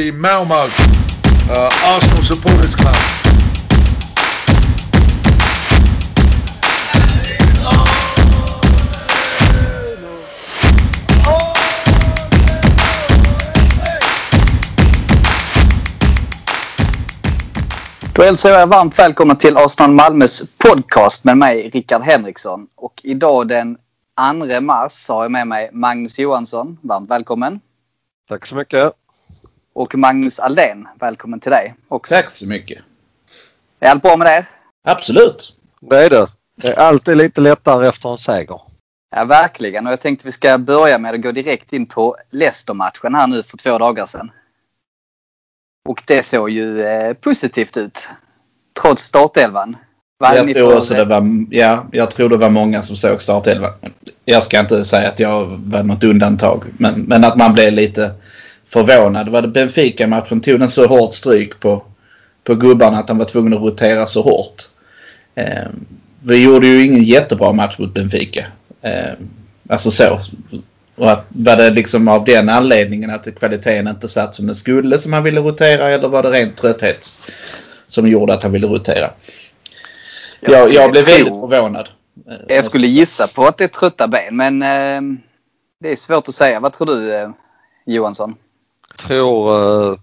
the Malmo uh, Arsenal Supporters Club. Då hälsar jag varmt välkomna till Arsenal Malmös podcast med mig Rickard Henriksson. Och idag den 2 mars har jag med mig Magnus Johansson. Varmt välkommen. Tack så mycket. Och Magnus Aldén. Välkommen till dig också. Tack så mycket. Är allt bra med er? Absolut. Det är det. Det är alltid lite lättare efter en seger. Ja, verkligen. Och jag tänkte vi ska börja med att gå direkt in på Leicester-matchen här nu för två dagar sedan. Och det såg ju eh, positivt ut. Trots startelvan. Hade Jag tror, också det var, ja, jag tror det var många som såg startelvan. Jag ska inte säga att jag var något undantag. Men, men att man blev lite förvånad. Var det Benfica-matchen tog den så hårt stryk på, på gubbarna att han var tvungen att rotera så hårt. Eh, vi gjorde ju ingen jättebra match mot Benfica. Eh, alltså så. Och att, var det liksom av den anledningen att kvaliteten inte satt som den skulle som han ville rotera eller var det rent trötthet som gjorde att han ville rotera? Jag, jag, skulle blev tro- väldigt förvånad. Jag skulle gissa på att det är trötta ben men eh, det är svårt att säga. Vad tror du eh, Johansson? Tror eh,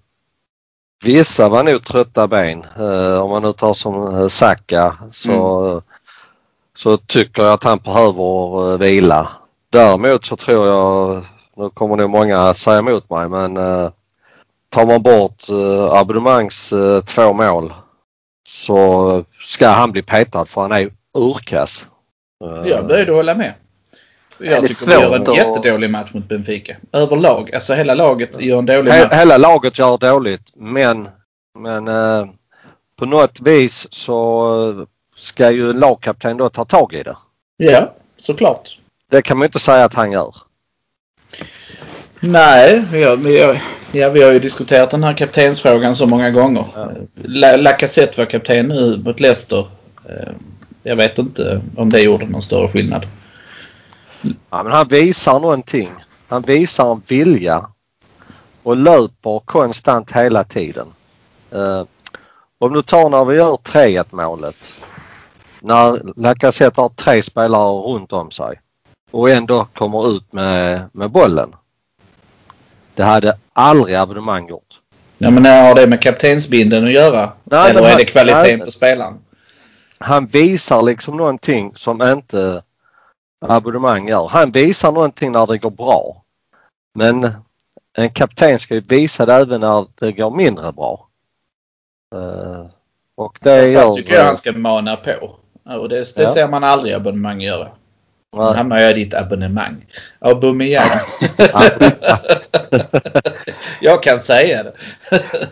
vissa var nog trötta ben. Eh, om man nu tar som eh, Saka så, så tycker jag att han behöver eh, vila. Däremot så tror jag, nu kommer nog många säga emot mig men tar man bort eh, abonnemangs eh, två mål så ska han bli petad för han är urkass. Jag började hålla med. Jag det tycker vi gör en att- jättedålig match mot Benfica. Överlag. Alltså hela laget gör en dålig match. hela laget gör dåligt men, men eh, på något vis så eh, ska ju en lagkapten då ta tag i det. Ja, såklart. Det kan man ju inte säga att han gör. Nej, men jag, ja, vi har ju diskuterat den här kaptensfrågan så många gånger. Ja. Lacazette var kapten nu mot Leicester. Eh, Jag vet inte om det gjorde någon större skillnad. Ja, men han visar någonting. Han visar en vilja och löper konstant hela tiden. Eh, om du tar när vi gör 3-1 målet. När Lacazette har tre spelare runt om sig och ändå kommer ut med, med bollen. Det hade aldrig abonnemang gjort. Ja, men har det med kaptensbinden att göra? Nej, Eller är det kvaliteten nej. på spelaren? Han visar liksom någonting som inte abonnemang gör. Han visar någonting när det går bra. Men en kapten ska ju visa det även när det går mindre bra. Eh, och det Jag gör... tycker jag han ska mana på. Och det, det Ja. ser man aldrig abonnemang göra. Nu hamnar jag i ditt abonnemang. Aubameyang. jag kan säga det.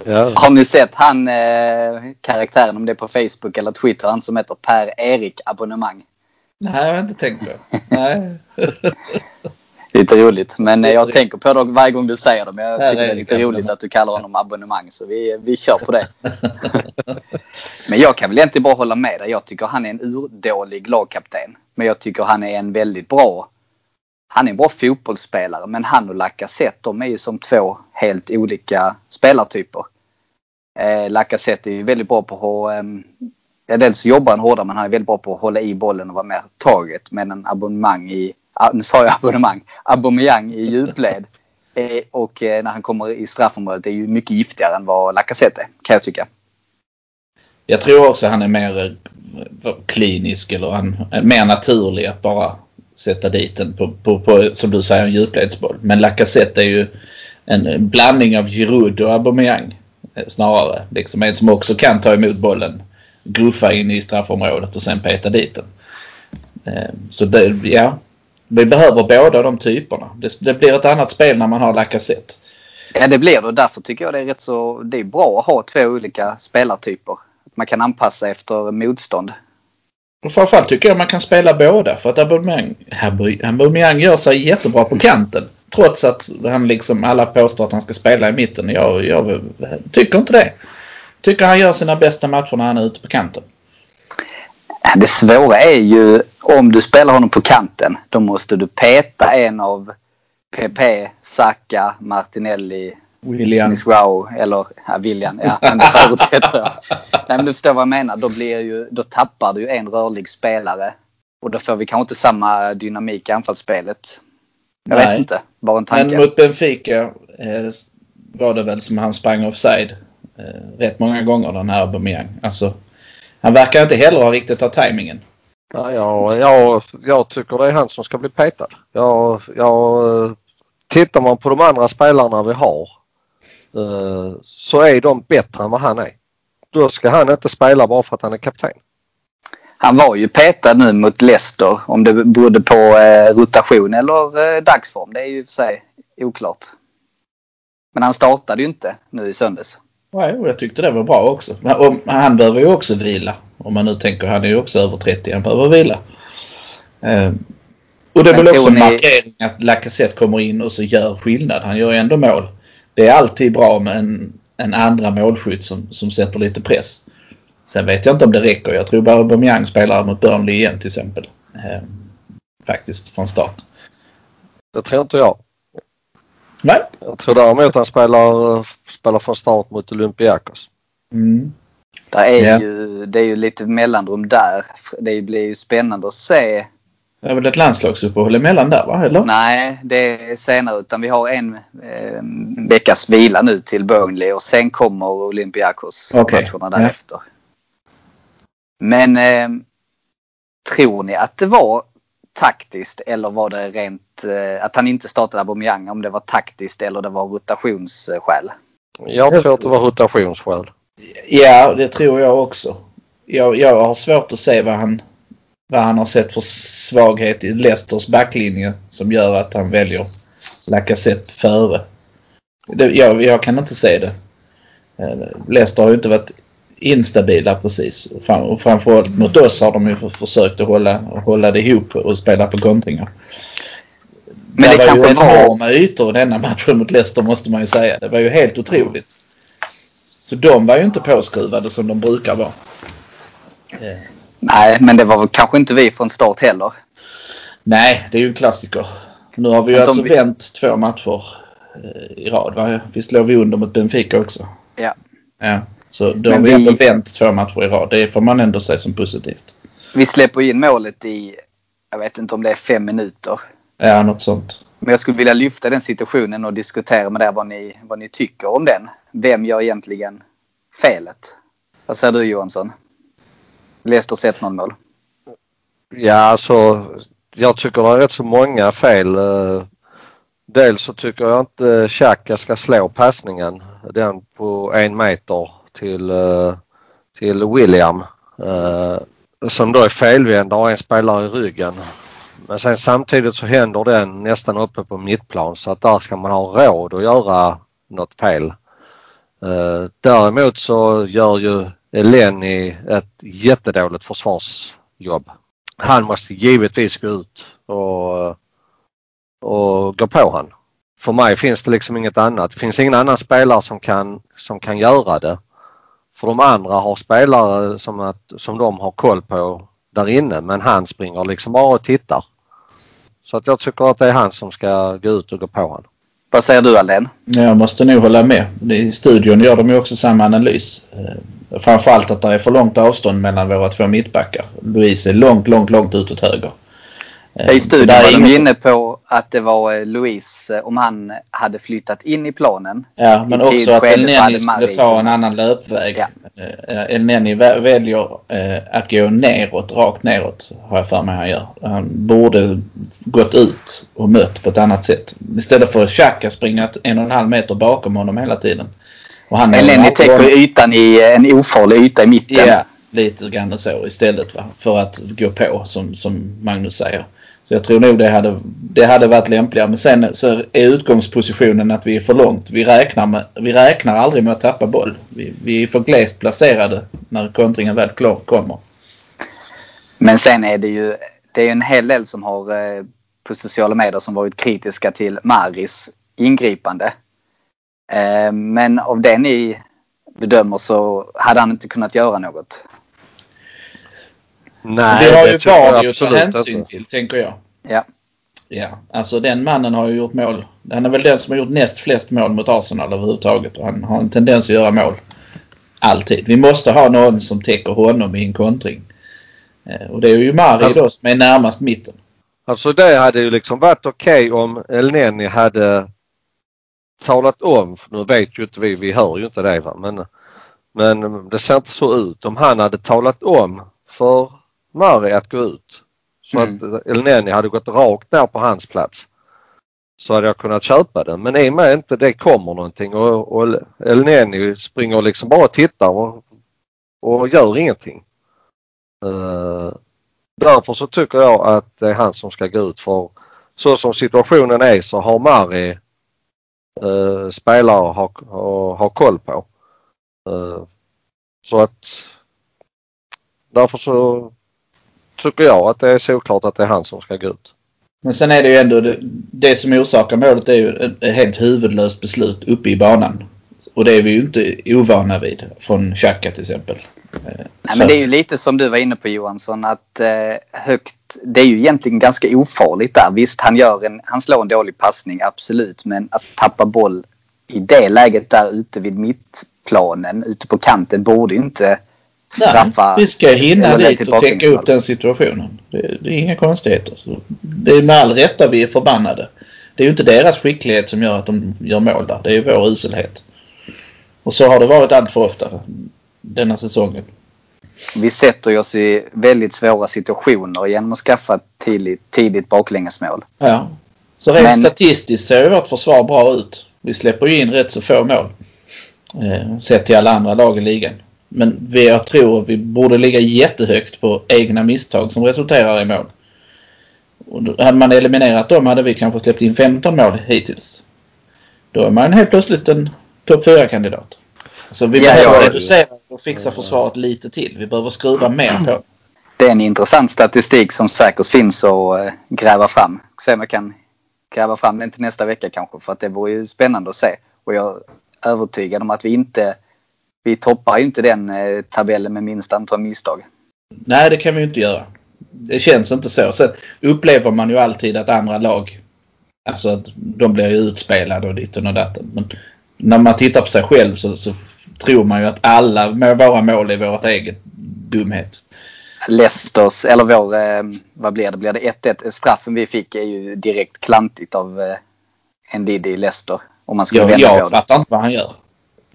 Ja. Har ni sett han eh, karaktären om det är på Facebook eller Twitter han som heter Per-Erik Abonnemang? Nej, jag har inte tänkt på det. Nej. Lite roligt. Men eh, jag tänker på det varje gång du säger det. Men jag tycker det är lite roligt att du kallar honom abonnemang. Så vi, vi kör på det. Men jag kan väl egentligen bara hålla med dig. Jag tycker han är en urdålig lagkapten. Men jag tycker han är en väldigt bra han är en bra fotbollsspelare men han och Lacazette de är ju som två helt olika spelartyper. Eh, Lacazette är ju väldigt bra på att ehm, ja, dels jobbar han hårdare men han är väldigt bra på att hålla i bollen och vara mer taget. Men en abonnemang i, ah, nu sa jag abonnemang, Aubameyang i djupled eh, och eh, när han kommer i straffområdet är ju mycket giftigare än vad Lacazette är kan jag tycka. Jag tror också han är mer eh, klinisk eller han mer naturlig att bara sätta dit den på, på, på som du säger, en djupledsboll. Men Lacazette är ju en blandning av Giroud och Aubameyang snarare. Liksom en som också kan ta emot bollen, gruffa in i straffområdet och sen peta dit den. Eh, Så det, ja, vi behöver båda de typerna. Det, det blir ett annat spel när man har Lacazette. Ja det blir det och därför tycker jag det är rätt så, det är bra att ha två olika spelartyper. Att man kan anpassa efter motstånd. Och framförallt tycker jag man kan spela båda för att Aubameyang, Aubameyang gör sig jättebra på kanten. Trots att han liksom, alla påstår att han ska spela i mitten. Jag, jag tycker inte det. Tycker han gör sina bästa matcher när han är ute på kanten. Det svåra är ju om du spelar honom på kanten. Då måste du peta en av PP, Saka, Martinelli, William. Rowe eller ja, William. Ja, men det förutsätter jag. Nej, men du förstår vad jag menar. Då, blir ju, då tappar du ju en rörlig spelare. Och då får vi kanske inte samma dynamik i anfallsspelet. Jag Nej. vet inte. Bara en Men tanke. mot Benfica eh, var det väl som han sprang offside eh, rätt många gånger den här Aubameyang. Alltså, han verkar inte heller ha riktigt ha tajmingen. Ja, jag, jag, jag tycker det är han som ska bli petad. Jag, jag, eh, tittar man på de andra spelarna vi har eh, så är de bättre än vad han är. Då ska han inte spela bara för att han är kapten. Han var ju petad nu mot Leicester. Om det berodde på eh, rotation eller eh, dagsform. Det är ju i och för sig oklart. Men han startade ju inte nu i söndags. Nej, och jag tyckte det var bra också. Och han behöver ju också vila. Om man nu tänker, han är ju också över 30, han behöver vila. Eh, och det är väl också en markering att Lacazette kommer in och så gör skillnad. Han gör ju ändå mål. Det är alltid bra med en, en andra målskytt som, som sätter lite press. Sen vet jag inte om det räcker. Jag tror bara Aubameyang spelar mot Burnley igen till exempel. Eh, faktiskt från start. Det tror inte jag. Nej. Jag tror däremot han spelar, spelar från start mot Olympiakos. Mm. Där är Ja. ju, det är ju lite mellanrum där. Det blir ju spännande att se. Det är väl ett landslagsuppehåll emellan där va? Eller? Nej, det är senare. Utan vi har en eh, veckas vila nu till Burnley och sen kommer Olympiakos Okej, matcherna därefter. Men eh, tror ni att det var taktiskt eller var det rent eh, att han inte startade Aubameyang? Om det var taktiskt eller det var rotationsskäl? Jag tror att det var rotationsskäl. Ja, det tror jag också. Jag, jag har svårt att se vad han, vad han har sett för svaghet i Leicesters backlinje som gör att han väljer Lacazette före. Det, jag, jag kan inte se det. Eh, Leicester har ju inte varit instabila precis. Och fram, och framförallt mot oss har de ju för, försökt att hålla, hålla det ihop och spela på kontringar. Men det var kanske ju var... enorma ytor denna matchen mot Leicester måste man ju säga. Det var ju helt otroligt. Så de var ju inte påskruvade som de brukar vara. Nej, men det var väl kanske inte vi från start heller. nej, det är ju en klassiker. Nu har vi ju alltså vänt två matcher eh, i rad. Va? Visst låg vi under mot Benfica också? Ja. Ja. Så då Men har vi vi- ändå vänt två matcher i rad. Det får man ändå se som positivt. Vi släpper in målet i, jag vet inte om det är fem minuter. Ja, något sånt. Men jag skulle vilja lyfta den situationen och diskutera med er vad ni, vad ni tycker om den. Vem gör egentligen felet? Vad säger du Johansson? Leicesters 1-0 mål. Ja, alltså jag tycker det är rätt så många fel. Eh, Dels så tycker jag inte Xhaka ska slå passningen. Den på en meter till, eh, till William. eh, Som då är felvänd och har en spelare i ryggen. Men sen samtidigt så händer den nästan uppe på mittplan så att där ska man ha råd att göra något fel. Eh, Däremot så gör ju Eleni ett jättedåligt försvarsjobb. Han måste givetvis gå ut och, och gå på han. För mig finns det liksom inget annat. Det finns ingen annan spelare som kan, som kan göra det. För de andra har spelare som, att, som de har koll på där inne men han springer liksom bara och tittar. Så att jag tycker att det är han som ska gå ut och gå på honom. Vad säger du Aldén? Jag måste nog hålla med. I studion gör de ju också samma analys. Eh, Framförallt att det är för långt avstånd mellan våra två mittbackar. Louise är långt, långt, långt utåt höger. Eh, I studion var de inne på att det var eh, Louise, eh, om han hade flyttat in i planen. Ja, men också att Elneny skulle ta en annan löpväg. Ja. Elneny vä- väljer att gå neråt, rakt neråt har jag för mig han gör. Han borde gått ut och mött på ett annat sätt. Istället för att Xhaka springa en och en halv meter bakom honom hela tiden. Och han Eleni täcker ytan i en ofarlig yta i mitten. Ja, lite grann så istället va? för att gå på som, som Magnus säger. Så jag tror nog det hade, det hade varit lämpligare. Men sen så är utgångspositionen att vi är för långt. Vi räknar, med, vi räknar aldrig med att tappa boll. Vi, vi är för glest placerade när kontringen väl klar, kommer. Men sen är det ju det är en hel del som har eh, på sociala medier som varit kritiska till Maris ingripande. Eh, men av det ni bedömer så hade han inte kunnat göra något. Nej, det har ju VAR ju att ta hänsyn till, tänker jag. Ja. Ja, alltså den mannen har ju gjort mål. Han är väl den som har gjort näst flest mål mot Arsenal överhuvudtaget och han har en tendens att göra mål. Alltid. Vi måste ha någon som täcker honom i en kontring. Eh, och det är ju Mari då som är närmast mitten. Alltså det hade ju liksom varit okej okay om Elneny hade talat om, nu vet ju inte vi, vi hör ju inte det va, men, men det ser inte så ut. Om han hade talat om för Mari att gå ut så mm. att Elneny hade gått rakt ner på hans plats så hade jag kunnat köpa den. Men i och med inte det kommer någonting och, och Elneny springer liksom bara och tittar och, och gör ingenting. Uh, därför så tycker jag att det är han som ska gå ut för så som situationen är så har Mari uh, spelare har, har, har koll på. Uh, så att därför så tycker jag att det är såklart att det är han som ska gå ut. Men sen är det ju ändå det, det som orsakar målet är ju ett helt huvudlöst beslut uppe i banan. Och det är vi ju inte ovana vid från Xhaka till exempel. Nej, men det är ju lite som du var inne på Johansson att eh, högt, det är ju egentligen ganska ofarligt där. Visst, han, gör en, han slår en dålig passning, absolut. Men att tappa boll i det läget där ute vid mittplanen, ute på kanten, borde ju inte straffa. Nej, vi ska hinna dit och täcka upp den situationen. Det, det, är inga konstigheter. Det är med all rätta vi är förbannade. Det är ju inte deras skicklighet som gör att de gör mål där. Det är vår uselhet. Och så har det varit allt för ofta denna säsongen. Vi sätter oss i väldigt svåra situationer genom att skaffa tidigt, tidigt baklängesmål. Ja. Så rent Men... statistiskt ser vårt försvar bra ut. Vi släpper ju in rätt så få mål. Eh, sett till alla andra lag i ligan. Men vi, jag tror att vi borde ligga jättehögt på egna misstag som resulterar i mål. Och hade man eliminerat dem hade vi kanske släppt in 15 mål hittills. Då är man helt plötsligt en topp 4-kandidat. Så vi ja, behöver ja, reducera och fixa försvaret lite till. Vi behöver skruva mer på Det är en intressant statistik som säkert finns att eh, gräva fram. Se om jag kan gräva fram den till nästa vecka kanske. För att det vore ju spännande att se. Och jag är övertygad om att vi inte vi toppar inte den eh, tabellen med minst antal misstag. Nej, det kan vi inte göra. Det känns inte så. Sen upplever man ju alltid att andra lag, alltså att de blir utspelade och ditten och datten. Men när man tittar på sig själv så, så tror man ju att alla med våra mål är vårt eget dumhet. Leicesters, eller vår, eh, vad blir det, blir det 1-1? Straffen vi fick är ju direkt klantigt av eh, Ndidi i Leicester. Om man skulle ja, jag fattar inte vad han gör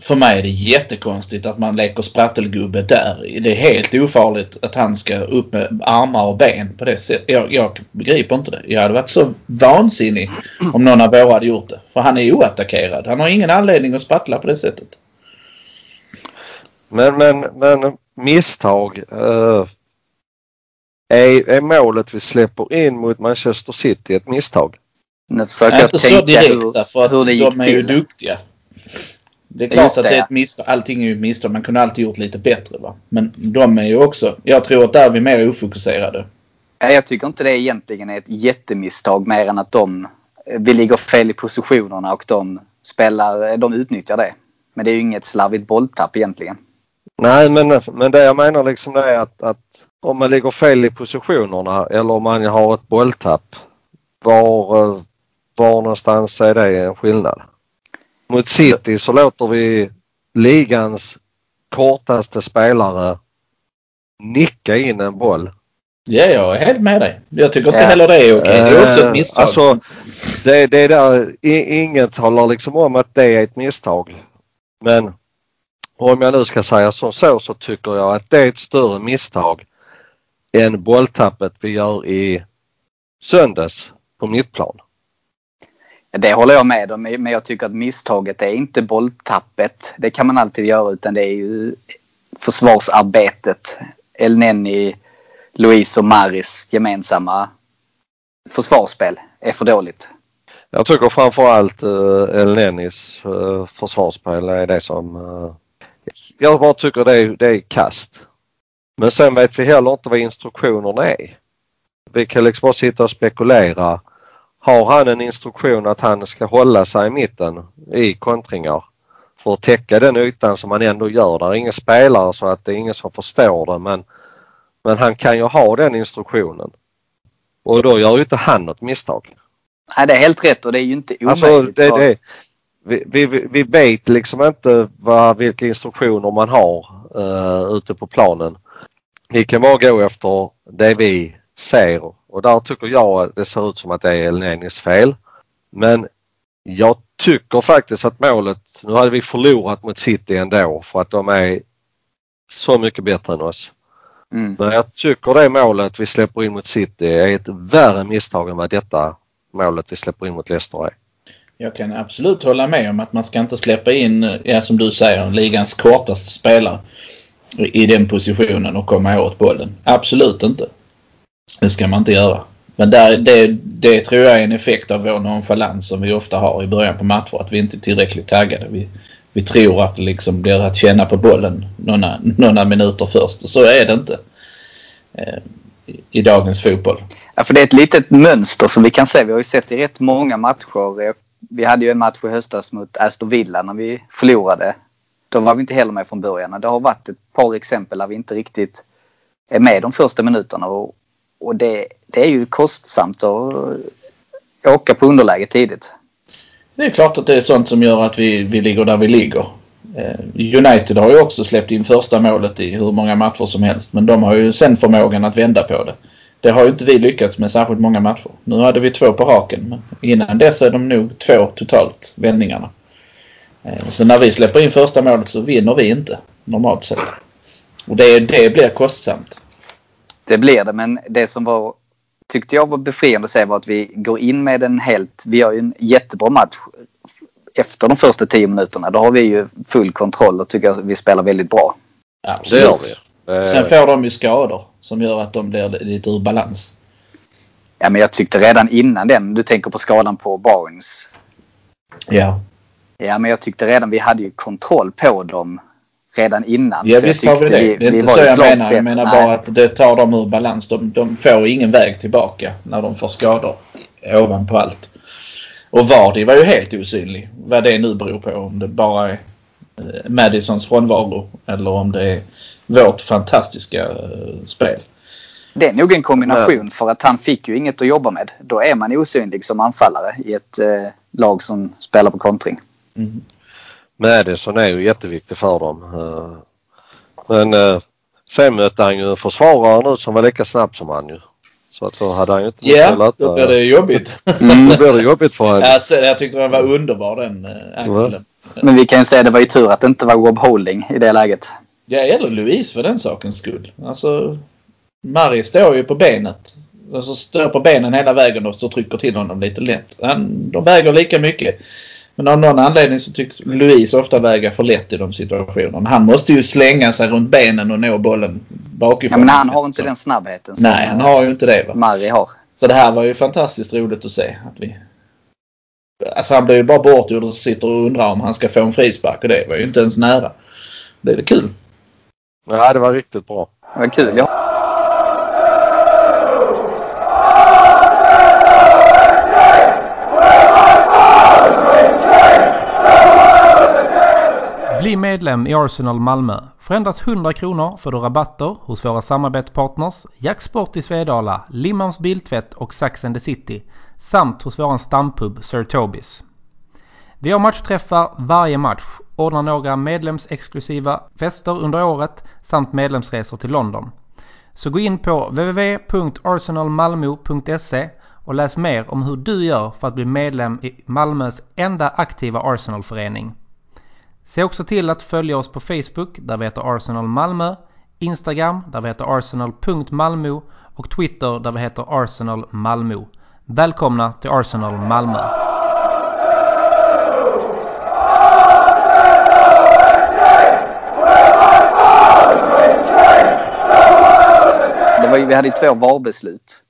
för mig är det jättekonstigt att man leker sprattelgubbe där. Det är helt ofarligt att han ska upp med armar och ben på det sättet. Jag, jag begriper inte det. Jag hade varit så vansinnig om någon av våra hade gjort det. För han är oattackerad. Han har ingen anledning att sprattla på det sättet. Men, men, men misstag. Uh, är, är målet vi släpper in mot Manchester City ett misstag? Nu försöker jag inte tänka så direkt hur, för att hur det gick de är ju duktiga. Det är klart att det är ett misstag. Allting är ju ett misstag. Man kunde alltid gjort lite bättre. Va? Men de är ju också... Jag tror att där är vi mer ofokuserade. Jag tycker inte det egentligen är ett jättemisstag mer än att de... Vi ligger fel i positionerna och de spelar... De utnyttjar det. Men det är ju inget slarvigt bolltapp egentligen. Nej, men, men det jag menar liksom det är att, att om man ligger fel i positionerna eller om man har ett bolltapp. Var, var någonstans är det en skillnad? Mot City så låter vi ligans kortaste spelare nicka in en boll. Ja, jag är helt med dig. Jag tycker inte ja. heller det är okej. Det är också ett eh, misstag. Alltså, det, det där, inget talar liksom om att det är ett misstag. Men om jag nu ska säga som så så tycker jag att det är ett större misstag än bolltappet vi gör i söndags på mittplan. Det håller jag med om, men jag tycker att misstaget är inte bolltappet. Det kan man alltid göra utan det är ju försvarsarbetet. El Nenni, Louise och Maris gemensamma försvarsspel är för dåligt. Jag tycker framförallt eh, El Nennis eh, försvarsspel är det som eh, jag bara tycker det är, det är kast. Men sen vet vi heller inte vad instruktionerna är. Vi kan liksom bara sitta och spekulera har han en instruktion att han ska hålla sig i mitten i kontringar för att täcka den ytan som han ändå gör. Det är ingen spelare så att det är ingen som förstår det men, men han kan ju ha den instruktionen. Och då gör ju inte han något misstag. Nej, det är helt rätt och det är ju inte omöjligt. Alltså, det, det, vi, vi, vi vet liksom inte vad, vilka instruktioner man har uh, ute på planen. Vi kan bara gå efter det vi ser och där tycker jag att det ser ut som att det är Elnenis fel. Men jag tycker faktiskt att målet, nu hade vi förlorat mot City ändå för att de är så mycket bättre än oss. Mm. Men jag tycker det målet vi släpper in mot City är ett värre misstag än vad detta målet vi släpper in mot Leicester är. Jag kan absolut hålla med om att man ska inte släppa in, ja, som du säger, ligans kortaste spelare i den positionen och komma åt bollen. Absolut inte. Det ska man inte göra. Men där, det, det tror jag är en effekt av vår nonchalans som vi ofta har i början på matcher. Att vi inte är tillräckligt taggade. Vi, vi tror att det liksom blir att känna på bollen några, några minuter först. Och så är det inte eh, i, dagens fotboll. Ja, för det är ett litet mönster som vi kan se. Vi har ju sett i rätt många matcher. Vi hade ju en match i höstas mot Aston Villa när vi förlorade. Då var vi inte heller med från början. Det har varit ett par exempel där vi inte riktigt är med de första minuterna. Och, och det, det är ju kostsamt att åka på underläge tidigt. Det är klart att det är sånt som gör att vi, vi ligger där vi ligger. Eh, United har ju också släppt in första målet i hur många matcher som helst. Men de har ju sen förmågan att vända på det. Det har ju inte vi lyckats med särskilt många matcher. Nu hade vi två på raken. Men innan dess är de nog två totalt vändningarna. Eh, så när vi släpper in första målet så vinner vi inte normalt sett. Och det, det blir kostsamt. Det blir det, men det som var tyckte jag var befriande att se var att vi går in med en helt... Vi har ju en jättebra match efter de första tio minuterna. Då har vi ju full kontroll och tycker att vi spelar väldigt bra. Det gör vi. Eh, Sen får de ju skador som gör att de blir lite ur balans. Ja, men jag tyckte redan innan den, du tänker på skadan på Barnes. Ja. Ja, men jag tyckte redan vi hade ju kontroll på dem redan innan. Ja Så visst har vi det. Det är inte så jag menar. Jag menar bara att det tar dem ur balans. De, de får ingen väg tillbaka när de får skador ovanpå allt. Och Vardy var ju helt osynlig. Vad det nu beror på. Om det bara är eh, Madisons frånvaro eller om det är vårt fantastiska eh, spel. Det är nog en kombination för att han fick ju inget att jobba med. Då är man osynlig som anfallare i ett eh, lag som spelar på kontring. Mm. Madison är ju jätteviktig för dem. Eh, Men eh, sen mötte han ju en försvarare nu som var lika snabb som han ju. Så att då hade han ju inte Ja, då blir det jobbigt. Då blir det jobbigt för honom. alltså, jag tyckte den var underbar den eh, axeln. Men vi kan ju säga att det var ju tur att det inte var Rob Holding i det läget. Ja, eller Louise för den sakens skull. Alltså, Mari står ju på benet. Alltså står på benen hela vägen och så trycker till honom lite lätt. Han, de väger lika mycket. Men av någon anledning så tycks Louise ofta väga för lätt i de situationerna. Han måste ju slänga sig runt benen och nå bollen Ja, bakifrån. men han har inte den snabbheten som Nej, han har ju inte det. Va? Mari har. Så det här var ju fantastiskt roligt att se. Att vi... Alltså han blev ju bara bortgjord och sitter och undrar om han ska få en frispark och det var ju inte ens nära. Det är kul. Ja, det var riktigt bra. Det var kul. Ja. Bli medlem i Arsenal Malmö. För endast 100 kronor får du rabatter hos våra samarbetspartners Jacksport i Svedala, Limmans Biltvätt och Sax and the City samt hos våran stampub Sir Tobis. Vi har matchträffar varje match, ordnar några medlemsexklusiva fester under året samt medlemsresor till London. Så gå in på www.arsenalmalmo.se och läs mer om hur du gör för att bli medlem i Malmös enda aktiva Arsenalförening. Se också till att följa oss på Facebook där vi heter Arsenal Malmö, Instagram där vi heter arsenal.malmo och Twitter där vi heter Arsenal Malmö. Välkomna till Arsenal Malmö! Var vi hade ju två VAR-beslut.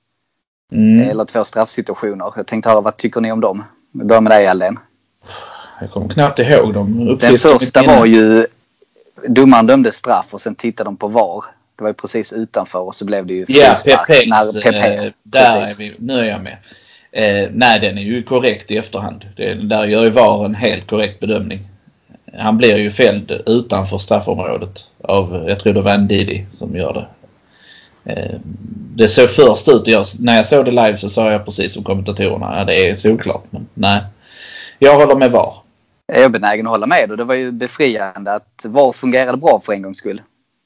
Mm. Eller två straffsituationer. Jag tänkte höra vad tycker ni om dem? Vi börjar med dig Alden. Jag kommer knappt ihåg dem. Den första var ju domaren dömde straff och sen tittade de på VAR. Det var ju precis utanför och så blev det ju Ja, frispark när Pepe. eh, där precis. är vi. Nu är jag med. Eh, nej, den är ju korrekt i efterhand. Det, där gör ju VAR en helt korrekt bedömning. Han blir ju fälld utanför straffområdet av, jag tror det var Ndidi som gör det. Eh, det såg först ut, jag, när jag såg det live så sa jag precis som kommentatorerna, ja det är solklart. Men nej, jag håller med VAR. Jag är benägen att hålla med och det var ju befriande att VAR fungerade bra för en gångs skull.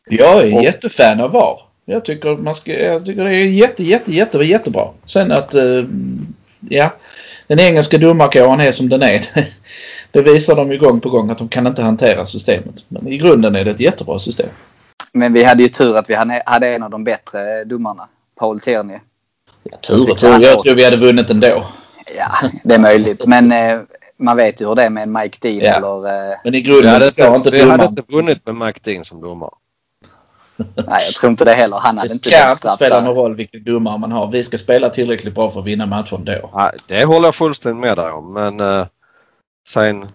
Jag är Och- jättefan av VAR. Jag tycker, man ska, jag tycker det är jätte, jätte, jätte, jättebra. Sen att, eh, ja, den engelska domarkåren är som den är. Det visar de ju gång på gång att de kan inte hantera systemet. Men i grunden är det ett jättebra system. Men vi hade ju tur att vi hade en av de bättre domarna. Paul Tierney. Ja, tur och tur. Jag tror vi hade vunnit ändå. Ja, det är möjligt. Men eh, man vet ju hur det är med en Mike Dean Ja. eller... Eh, Men i grunden hade, ska inte vi hade inte vunnit med Mike Dean som domare. nej, jag tror inte det heller. Han hade Det inte ska inte spela någon roll vilken domare man har. Vi ska spela tillräckligt bra för att vinna matchen då. Ja, det håller jag fullständigt med dig om men eh, sen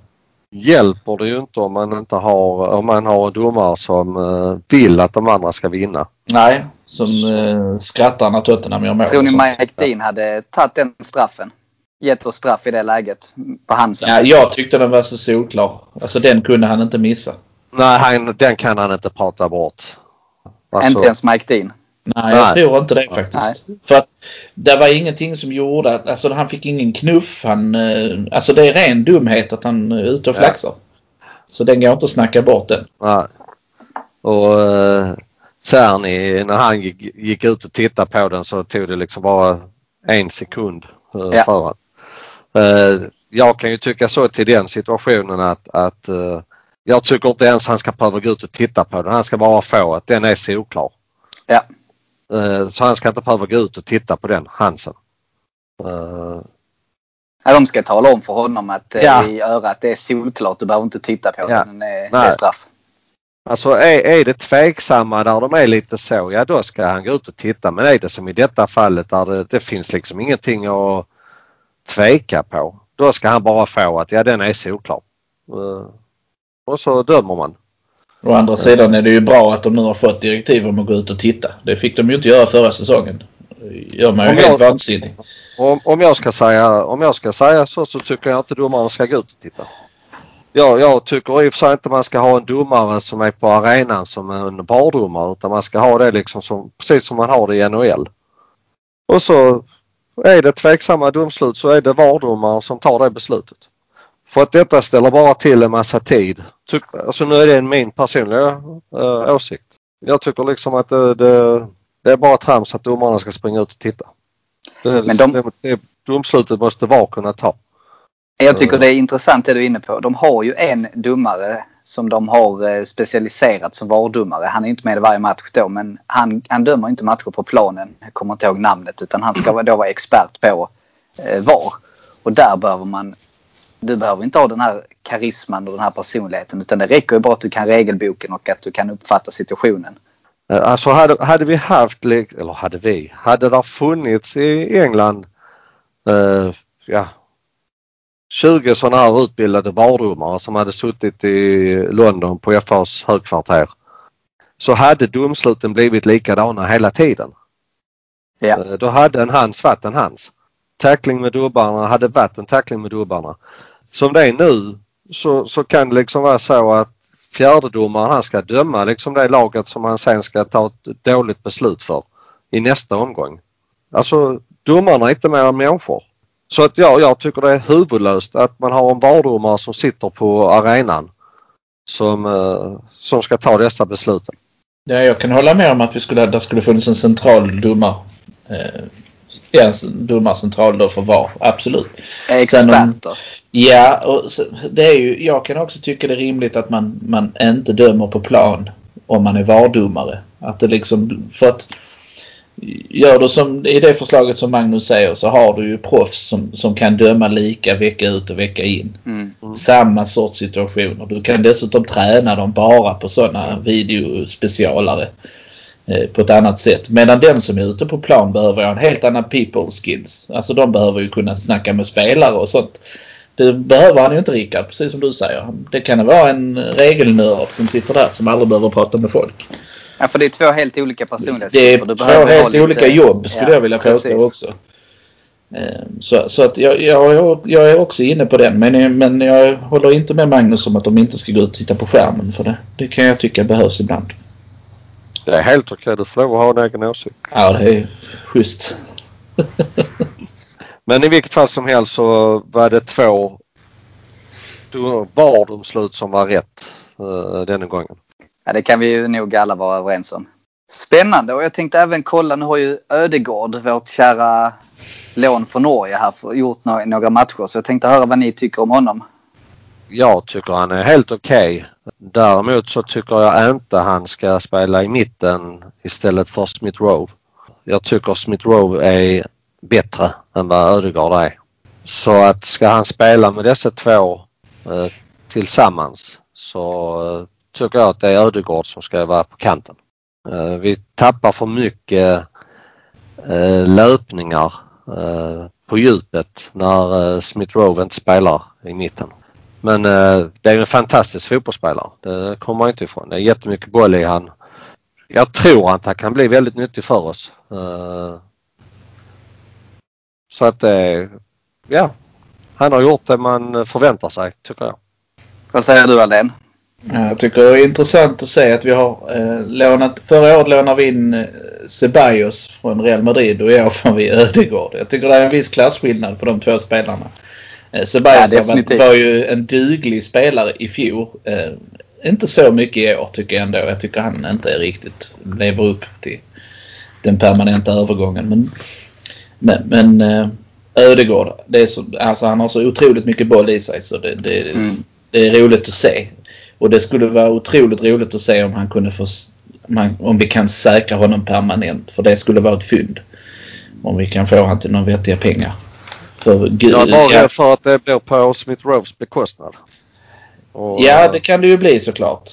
hjälper det ju inte om man inte har, om man har domare som eh, vill att de andra ska vinna. Nej, som eh, skrattar när Tottenham gör mål. Tror ni. Mike Dean hade tagit den straffen? Gett oss straff i det läget på Hansen? Ja, jag tyckte den var så solklar. Alltså den kunde han inte missa. Nej, han, den kan han inte prata bort. Alltså, Inte ens Mike Dean? Nej, jag Nej. tror inte det faktiskt. För att det var ingenting som gjorde att, alltså han fick ingen knuff. Han, eh, alltså det är ren dumhet att han är ute och Ja. flaxar. Så den går inte att snacka bort den. Nej. Och eh, Cerny, när han gick, gick ut och tittade på den så tog det liksom bara en sekund eh, Ja. för honom. Eh, jag kan ju tycka så till den situationen att, att eh, jag tycker inte ens han ska behöva gå ut och titta på den. Han ska bara få att den är solklar. Ja. Eh, så han ska inte behöva gå ut och titta på den, Hansen. Eh, Ja, de ska tala om för honom att Ja. i örat det är solklart. Du behöver inte titta på Ja. den. Det är Nej. straff. Alltså är, är det tveksamma där de är lite så, ja då ska han gå ut och titta. Men är det som i detta fallet där det, det finns liksom ingenting att tveka på. Då ska han bara få att ja den är solklar. Eh, och så dömer man. Å andra sidan är det ju bra att de nu har fått direktiv om att gå ut och titta. Det fick de ju inte göra förra säsongen. Det gör man ju Om helt jag- vansinnig. Om, om, jag ska säga, om jag ska säga så så tycker jag inte domarna ska gå ut och titta. Ja, jag tycker i och för sig inte man ska ha en domare som är på arenan som en bardomare utan man ska ha det liksom som, precis som man har det i NHL. Och så är det tveksamma domslut så är det vardomaren som tar det beslutet. För att detta ställer bara till en massa tid. Tyck, alltså nu är det min personliga äh, åsikt. Jag tycker liksom att det, det, det är bara trams att domarna ska springa ut och titta. Det, Men de- det, det domslutet måste VAR kunna ta. Jag tycker det är intressant det du är inne på. De har ju en domare som de har eh, specialiserat som VAR-domare. Han är inte med i varje match då men han, han dömer inte matcher på planen. Jag kommer inte ihåg namnet utan han ska då vara expert på eh, VAR. Och där behöver man du behöver inte ha den här karisman och den här personligheten utan det räcker ju bara att du kan regelboken och att du kan uppfatta situationen. Eh, alltså hade, hade vi haft, eller hade vi, hade det funnits i England eh, ja, 20 sådana här utbildade vardomare som hade suttit i London på FAs högkvarter så hade domsluten blivit likadana hela tiden. Ja. Eh, Då hade en hands varit en hands. Tackling med dubbarna hade varit en tackling med dubbarna. Som det är nu så, så kan det liksom vara så att fjärdedomaren han ska döma liksom det laget som han sen ska ta ett dåligt beslut för i nästa omgång. Alltså domarna är inte mer än människor. Så att ja, jag tycker det är huvudlöst att man har en vardomare som sitter på arenan som, eh, som ska ta dessa besluten. Ja, jag kan hålla med om att vi skulle, där skulle funnits en central domare. Eh, ja, en domarcentral då för VAR. Absolut. Sen om- Experter. Ja, och så, det är ju, jag kan också tycka det är rimligt att man, man inte dömer på plan om man är VAR-domare. Att det liksom, för att gör du som i det förslaget som Magnus säger så har du ju proffs som, som kan döma lika vecka ut och vecka in. Mm. Samma sorts situationer. Du kan dessutom träna dem bara på sådana videospecialare eh, på ett annat sätt. Medan den som är ute på plan behöver ha en helt annan people skills. Alltså de behöver ju kunna snacka med spelare och sånt. Det behöver han ju inte Rickard, precis som du säger. Det kan vara en regelnörd som sitter där som aldrig behöver prata med folk. Ja, för det är två helt olika personligheter. Det är två helt lite- olika jobb skulle Ja, jag vilja påstå också. Eh, Så, så att jag, jag, är- jag är också inne på den men, men jag håller inte med Magnus om att de inte ska gå ut och titta på skärmen för det, det kan jag tycka behövs ibland. Det är helt okej. Du får lov att ha en egen åsikt. Ja, det är schysst. Men i vilket fall som helst så var det två VAR-domslut som var rätt uh, denna gången. Ja, det kan vi ju nog alla vara överens om. Spännande och jag tänkte även kolla, nu har ju Ödegård, vårt kära lån från Norge här, gjort några matcher. Så jag tänkte höra vad ni tycker om honom. Jag tycker han är helt okej. Okay. Däremot så tycker jag inte han ska spela i mitten istället för Smith Rowe. Jag tycker Smith Rowe är bättre än vad Ödegård är. Så att ska han spela med dessa två eh, tillsammans så eh, tycker jag att det är Ödegård som ska vara på kanten. Eh, vi tappar för mycket eh, löpningar eh, på djupet när eh, Smith Rowe inte spelar i mitten. Men eh, det är en fantastisk fotbollsspelare. Det kommer man inte ifrån. Det är jättemycket boll i han. Jag tror att han kan bli väldigt nyttig för oss. Eh, så att det, ja, han har gjort det man förväntar sig tycker jag. Vad säger du Aldén? Jag tycker det är intressant att se att vi har eh, lånat, förra året lånade vi in eh, Ceballos från Real Madrid och i år får vi Ödegård. Jag tycker det är en viss klasskillnad på de två spelarna. Eh, Ceballos ja, var, var ju en duglig spelare i fjol. Eh, inte så mycket i år tycker jag ändå. Jag tycker han inte riktigt lever upp till den permanenta övergången. Men, men, men eh, Ödegård, det är så, alltså han har så otroligt mycket boll i sig så det, det, mm. det är roligt att se. Och det skulle vara otroligt roligt att se om han kunde få, om vi kan säkra honom permanent. För det skulle vara ett fynd. Om vi kan få honom till några vettiga pengar. För, gud, jag är bara rädd för att det blir på Smith Roves bekostnad. Och, ja, det kan det ju bli såklart.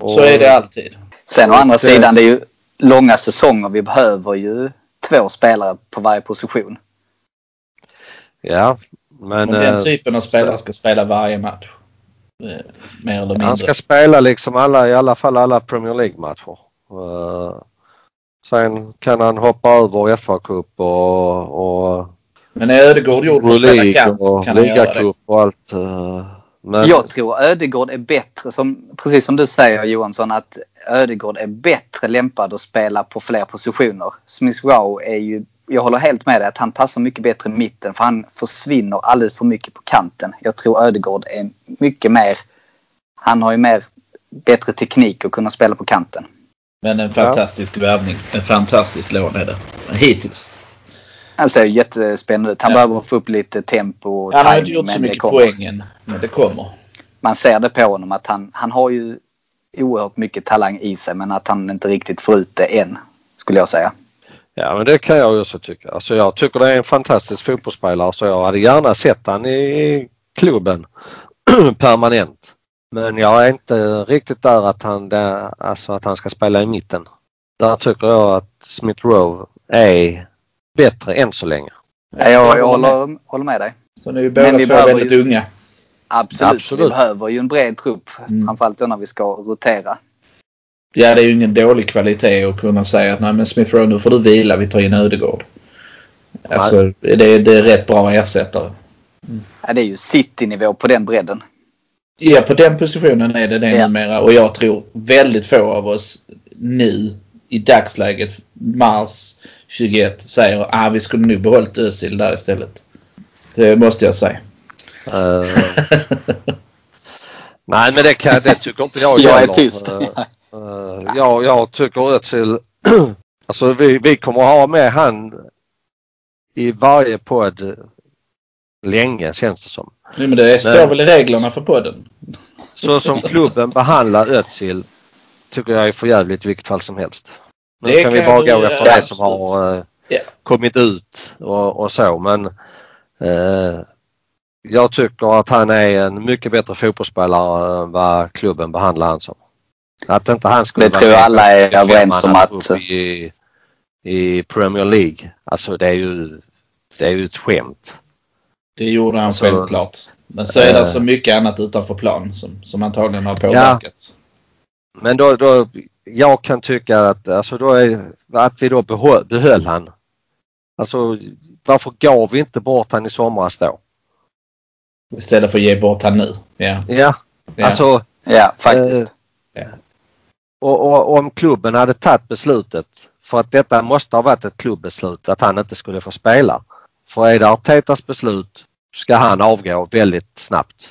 Och, Så är det alltid. Sen å andra sidan, det är ju långa säsonger. Vi behöver ju två spelare på varje position. Ja, men... men den eh, typen av spelare ska spela varje match. Eh, mer eller mindre. Han ska spela liksom alla, i alla fall alla Premier League-matcher. Uh, sen kan han hoppa över FA-cup och, och men är Ödegård gjord för att spela kant och kan han göra det. och allt. Uh, men... Jag tror Ödegård är bättre, som, precis som du säger Johansson, att Ödegård är bättre lämpad att spela på fler positioner. Smith Rowe är ju, jag håller helt med dig att han passar mycket bättre i mitten för han försvinner alldeles för mycket på kanten. Jag tror Ödegård är mycket mer, han har ju mer bättre teknik att kunna spela på kanten. Men en fantastisk ja. värvning. En fantastisk lån är det. Hittills. Han ser jättespännande ut. Han ja. behöver få upp lite tempo och Han har inte gjort så mycket poängen, men det kommer. Man ser det på honom att han, han har ju oerhört mycket talang i sig men att han inte riktigt får ut det än, skulle jag säga. Ja men det kan jag också tycka. Alltså jag tycker det är en fantastisk fotbollsspelare så jag hade gärna sett han i klubben permanent. Men jag är inte riktigt där att han, alltså att han ska spela i mitten. Där tycker jag att Smith Rowe är bättre än så länge. Ja, jag, jag håller, håller med dig. Så ni är båda Men vi två väldigt ju, unga. Absolut. absolut. Vi behöver ju en bred trupp. Mm. Framförallt då när vi ska rotera. Ja, det är ju ingen dålig kvalitet att kunna säga att nej men Smith Rowe nu får du vila, vi tar in Ödegård. Alltså det, det är rätt bra ersättare. Mm. Ja, det är ju city-nivå på den bredden. Ja, på den positionen är det det ja. numera och jag tror väldigt få av oss nu i dagsläget, mars 21, säger att ah, vi skulle nog behållit Özil där istället. Det måste jag säga. Uh, nej, men det, kan, det tycker inte jag Jag är tyst. Uh, uh, jag, jag tycker Özil, alltså vi, vi kommer att ha med han i varje podd länge känns det som. Nej, men det står men, väl i reglerna för podden. Så som klubben behandlar Özil tycker jag är för jävligt i vilket fall som helst. Nu det kan vi bara gå efter det som har uh, yeah. kommit ut och, och så men uh, jag tycker att han är en mycket bättre fotbollsspelare än vad klubben behandlar han som. Att inte han skulle Det tror jag alla är överens om att... I, I Premier League. Alltså det är ju, det är ju ett skämt. Det gjorde han alltså, självklart. Men så är det äh, så mycket annat utanför plan som, som antagligen har påverkat. Ja, men då, då, jag kan tycka att, alltså då är, att vi då behöll, behöll han. Alltså varför gav vi inte bort han i somras då? Istället för att ge bort han nu? Ja. Ja, ja. alltså. Ja, faktiskt. Eh, Och, och om klubben hade tagit beslutet, för att detta måste ha varit ett klubbbeslut att han inte skulle få spela. För är det Artetas beslut ska han avgå väldigt snabbt.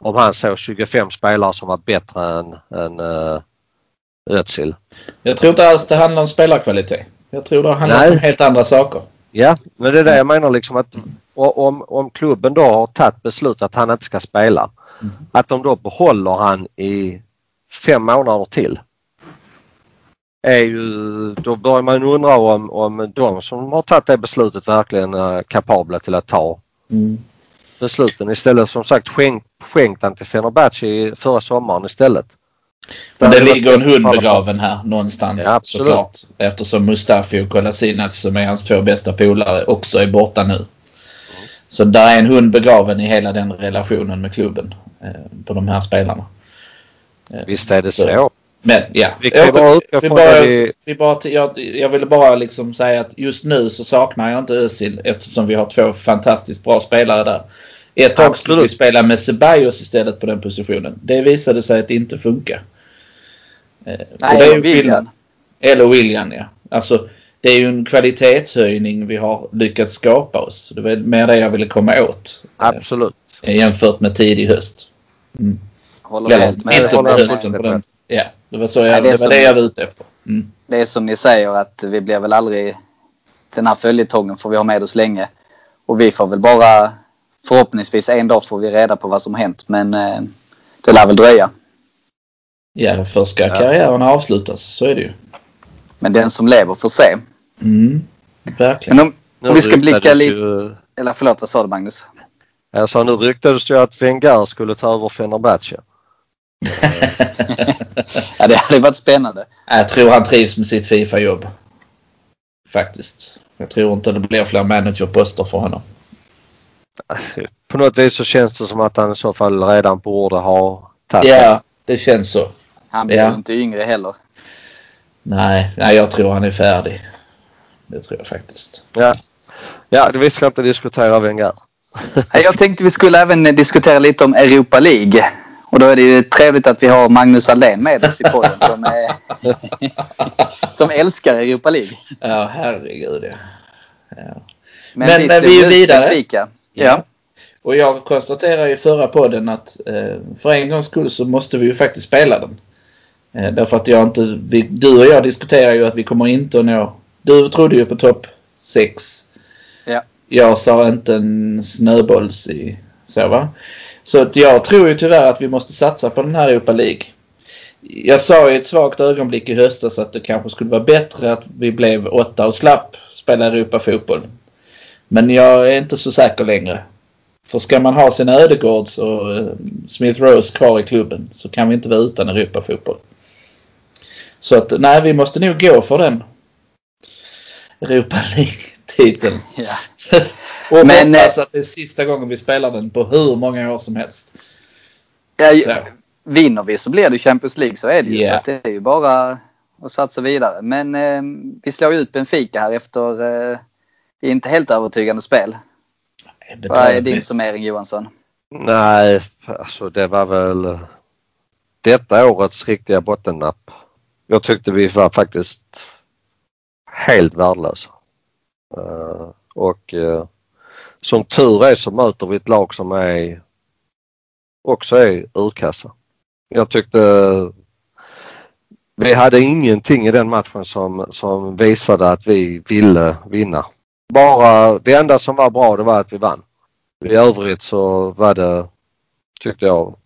Om han såg 25 spelare som var bättre än, än uh, Özil. Jag tror inte alls det handlar om spelarkvalitet. Jag tror det handlar Nej. om helt andra saker. Ja, men det är det jag menar liksom att om, om klubben då har tagit beslut att han inte ska spela. Mm. Att de då behåller han i fem månader till. Är ju, då börjar man undra om, om de som har tagit det beslutet verkligen är kapabla till att ta Mm. besluten istället. Som sagt skänk, skänkt han till Fenerbahce förra sommaren istället. Men det ligger en hund begraven här någonstans Ja, absolut. såklart. Eftersom Mustafi och Kolasinac som är hans två bästa polare också är borta nu. Så där är en hund begraven i hela den relationen med klubben eh, på de här spelarna. Eh, Visst är det Så- så. Men ja, Vi kan ju bara utgå vi från bara, det vi- vi bara, jag, jag ville bara liksom säga att just nu så saknar jag inte Özil eftersom vi har två fantastiskt bra spelare där. Ett tag skulle Absolut. vi spela med Ceballos istället på den positionen. Det visade sig att det inte funkar. Eh, Nej, det är ju William. Eller William ja. Alltså det är ju en kvalitetshöjning vi har lyckats skapa oss. Det var mer det jag ville komma åt. Absolut. Eh, jämfört med tidig höst. Mm. Håller Eller helt med. inte håller fullständigt På den. Ja, det var, så jag, Nej, det är det, var som det jag var ute efter. Mm. Det är som ni säger att vi blir väl aldrig... Den här följetongen får vi ha med oss länge. Och vi får väl bara... Förhoppningsvis en dag får vi reda på vad som hänt men eh, det lär väl dröja. Ja, först ska Ja. karriären avslutas. Så är det ju. Men den som lever får se. Mm. Verkligen. Men om, om vi ska blicka lite... ju- Eller förlåt, vad sa du Magnus? Jag sa nu ryktades det ju att Wenger skulle ta över Fenerbahce. Ja, det hade varit spännande. Jag tror han trivs med sitt Fifa-jobb. Faktiskt. Jag tror inte det blir fler managerposter för honom. På något vis så känns det som att han i så fall redan borde ha tagit Ja, det känns så. Han blir Ja. ju inte yngre heller. Nej, nej, jag tror han är färdig. Det tror jag faktiskt. Ja. ja, vi ska inte diskutera Wenger. Jag tänkte vi skulle även diskutera lite om Europa League. Och då är det ju trevligt att vi har Magnus Aldén med oss i podden som, är, som älskar Europa League. Ja, herregud ja. ja. Men, Men, vi, är vidare. Benfica. Ja. Och jag konstaterade i förra podden att eh, för en gångs skull så måste vi ju faktiskt spela den. Eh, därför att jag inte, vi, du och jag diskuterar ju att vi kommer inte att nå, du trodde ju på topp 6. Ja. Jag sa inte en snöbolls i, så va. Så jag tror ju tyvärr att vi måste satsa på den här Europa League. Jag sa i ett svagt ögonblick i höstas att det kanske skulle vara bättre att vi blev åtta och slapp spela Europa-fotboll. Men jag är inte så säker längre. För ska man ha sina Ödegårds och eh, Smith Rose kvar i klubben så kan vi inte vara utan Europafotboll. Så att nej, vi måste nog gå för den Europa League-titeln. Ja. och Men, hoppas att det är sista gången vi spelar den på hur många år som helst. Ja, Så. vinner vi så blir det Champions League, så är det ju. Ja. Så att det är ju bara att satsa vidare. Men eh, vi slår ju ut Benfica här efter eh, inte helt övertygande spel. Vad är din summering Johansson? Nej, alltså det var väl eh, detta årets riktiga bottennapp. Jag tyckte vi var faktiskt helt värdelösa. Eh, och eh, som tur är så möter vi ett lag som är också är urkassa. Jag tyckte vi hade ingenting i den matchen som, som visade att vi ville vinna. Bara det enda som var bra det var att vi vann. I övrigt så var det, tyckte jag,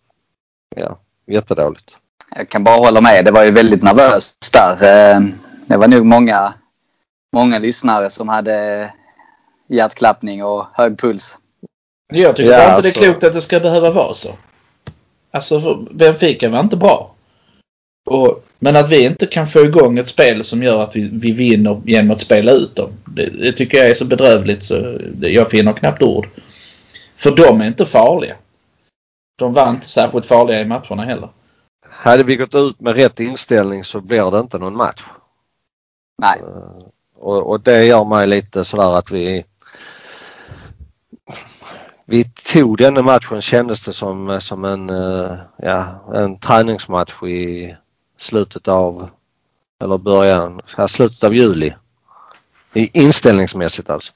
ja, jättedåligt. Jag kan bara hålla med. Det var ju väldigt nervöst där. Eh, det var nog många, många lyssnare som hade hjärtklappning och hög puls. Jag tycker Ja, bara inte det är alltså- klokt att det ska behöva vara så. Alltså Benfica var inte bra. Och, men att vi inte kan få igång ett spel som gör att vi, vi vinner genom att spela ut dem. Det, det tycker jag är så bedrövligt så det, jag finner knappt ord. För de är inte farliga. De var inte särskilt farliga i matcherna heller. Hade vi gått ut med rätt inställning så blir det inte någon match. Nej, Och, och det gör mig lite sådär att vi vi tog denna matchen kändes det som, som en, eh, ja, en träningsmatch i slutet av, eller början, slutet av juli. Inställningsmässigt alltså.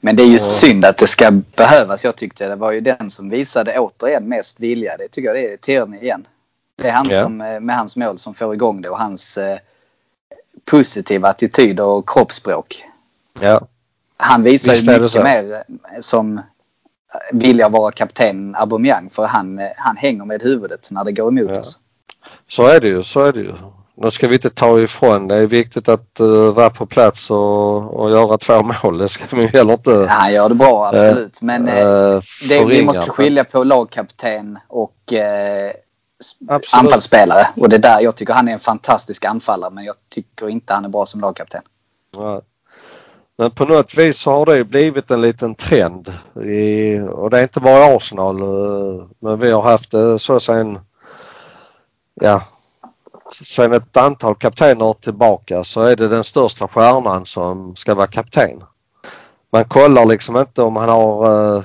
Men det är ju Och- synd att det ska behövas. Jag tyckte det var ju den som visade återigen mest vilja. Det tycker jag det är Tierney igen. Det är han Ja. som eh, med hans mål som får igång det och hans eh, positiva attityd och kroppsspråk. Ja, Han visar Visst ju mycket mer eh, som eh, vilja vara kapten Aubameyang för han, eh, han hänger med huvudet när det går emot Ja. oss. så är det ju, så är det ju. Nu ska vi inte ta ifrån. Det är viktigt att uh, vara på plats och, och göra två mål. Det ska vi heller inte Ja, han gör det bra absolut. Men eh, uh, det, vi måste skilja på lagkapten och eh, Absolut. anfallsspelare. Och det är där jag tycker han är en fantastisk anfallare men jag tycker inte han är bra som lagkapten. Ja. Men på något vis så har det blivit en liten trend. I, och det är inte bara i Arsenal. Eh, men vi har haft det så sen, ja, sen ett antal kaptener tillbaka så är det den största stjärnan som ska vara kapten. Man kollar liksom inte om han har, uh,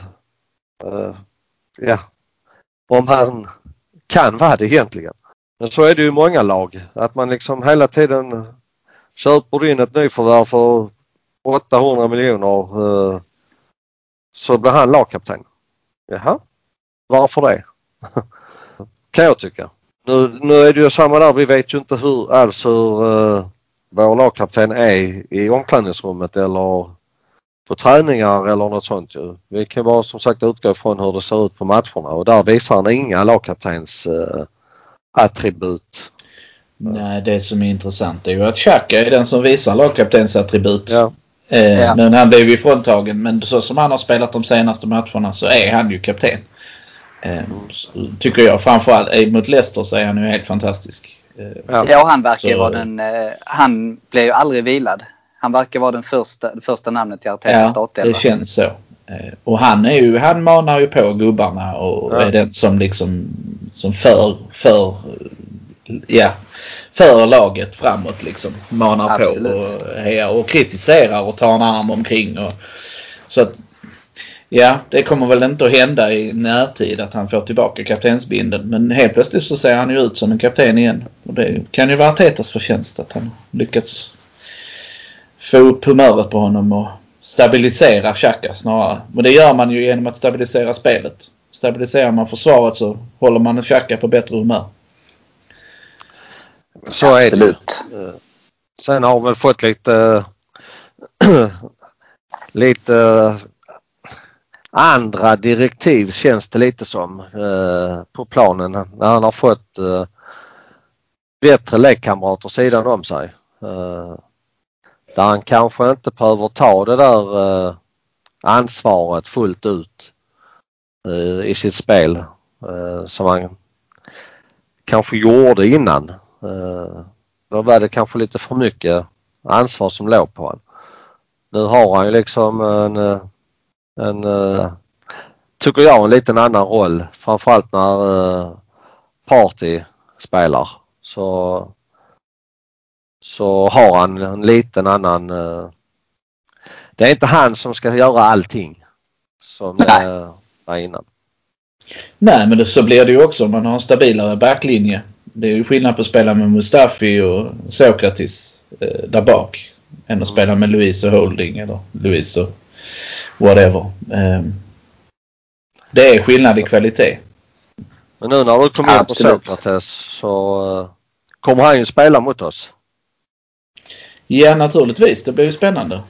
uh, ja, om han kan vara det egentligen. Men så är det ju i många lag. Att man liksom hela tiden köper in ett nyförvärv för 800 miljoner eh, så blir han lagkapten. Jaha, varför det? kan jag tycka. Nu, nu är det ju samma där. Vi vet ju inte hur alls hur uh, vår lagkapten är i omklädningsrummet eller på träningar eller något sånt ju. Vi kan bara som sagt utgå ifrån hur det ser ut på matcherna och där visar han inga lagkaptens uh, attribut. Nej, det som är intressant är ju att Xhaka är den som visar lagkaptens attribut. Ja, Eh, Ja. Men han blev ju fråntagen. Men så som han har spelat de senaste matcherna så är han ju kapten. Eh, tycker jag. Framförallt eh, mot Leicester så är han ju helt fantastisk. Eh, ja. Ja, och han verkar Så- vara den... Eh, han blir ju aldrig vilad. Han verkar vara den första, det första namnet i Artetas Ja, startelva. det känns så. Eh, Och han, är ju, han manar ju på gubbarna och Ja. är den som liksom som för, för, ja, för laget framåt liksom. Manar Absolut. på och, hejar och kritiserar och tar en arm omkring. Och, så att, ja, det kommer väl inte att hända i närtid att han får tillbaka kaptensbindeln. Men helt plötsligt så ser han ju ut som en kapten igen. Och det kan ju vara Artetas förtjänst att han lyckats få upp humöret på honom och stabilisera Xhaka snarare. Men det gör man ju genom att stabilisera spelet. Stabiliserar man försvaret så håller man Xhaka på bättre humör. Så är det. Absolut. Sen har vi fått lite lite andra direktiv känns det lite som eh, på planen när han har fått eh, bättre lekkamrater sidan om sig. Eh, där han kanske inte behöver ta det där ansvaret fullt ut i sitt spel som han kanske gjorde innan. Eh, då var det kanske lite för mycket ansvar som låg på honom. Nu har han ju liksom en, eh, en eh, tycker jag, en liten annan roll. Framförallt när Party spelar. Så, så har han en liten annan... Det är inte han som ska göra allting som Nej. var innan. Nej, men det, så blir det ju också om man har en stabilare backlinje. Det är ju skillnad på att spela med Mustafi och Sokratis eh, där bak. Än att spela med Louise och Holding eller Louise och whatever. Eh, det är skillnad i kvalitet. Men nu när du kom in på. Sokrates så eh, kommer han ju spela mot oss. Ja, naturligtvis. Det blir ju spännande.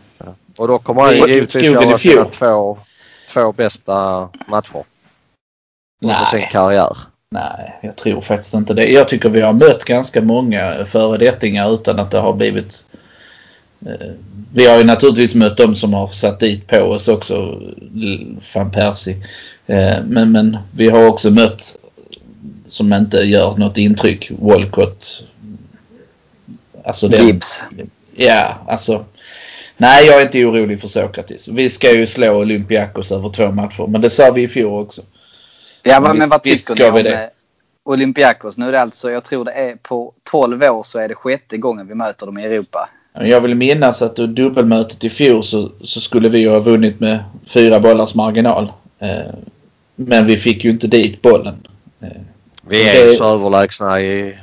Och då kommer han ju givetvis göra sina två, två bästa matcher under sin Nej, karriär. Nej, jag tror faktiskt inte det. Jag tycker vi har mött ganska många föredettingar utan att det har blivit... Eh, vi har ju naturligtvis mött dem som har satt dit på oss också. Van Persie. Eh, men, men vi har också mött som inte gör något intryck. Walcott. Alltså den, Gibbs. Ja, alltså. Nej, jag är inte orolig för Sokratis. Vi ska ju slå Olympiakos över två matcher. Men det sa vi i fjol också. Ja, men, Visst- men vad tycker ska ni vi om det. eh, Olympiakos? Nu är det alltså, jag tror det är på 12 år så är det sjätte gången vi möter dem i Europa. Jag vill minnas att dubbelmötet i fjol så, så skulle vi ju ha vunnit med fyra bollars marginal. Eh, men vi fick ju inte dit bollen. Eh, Vi är ju så överlägsna i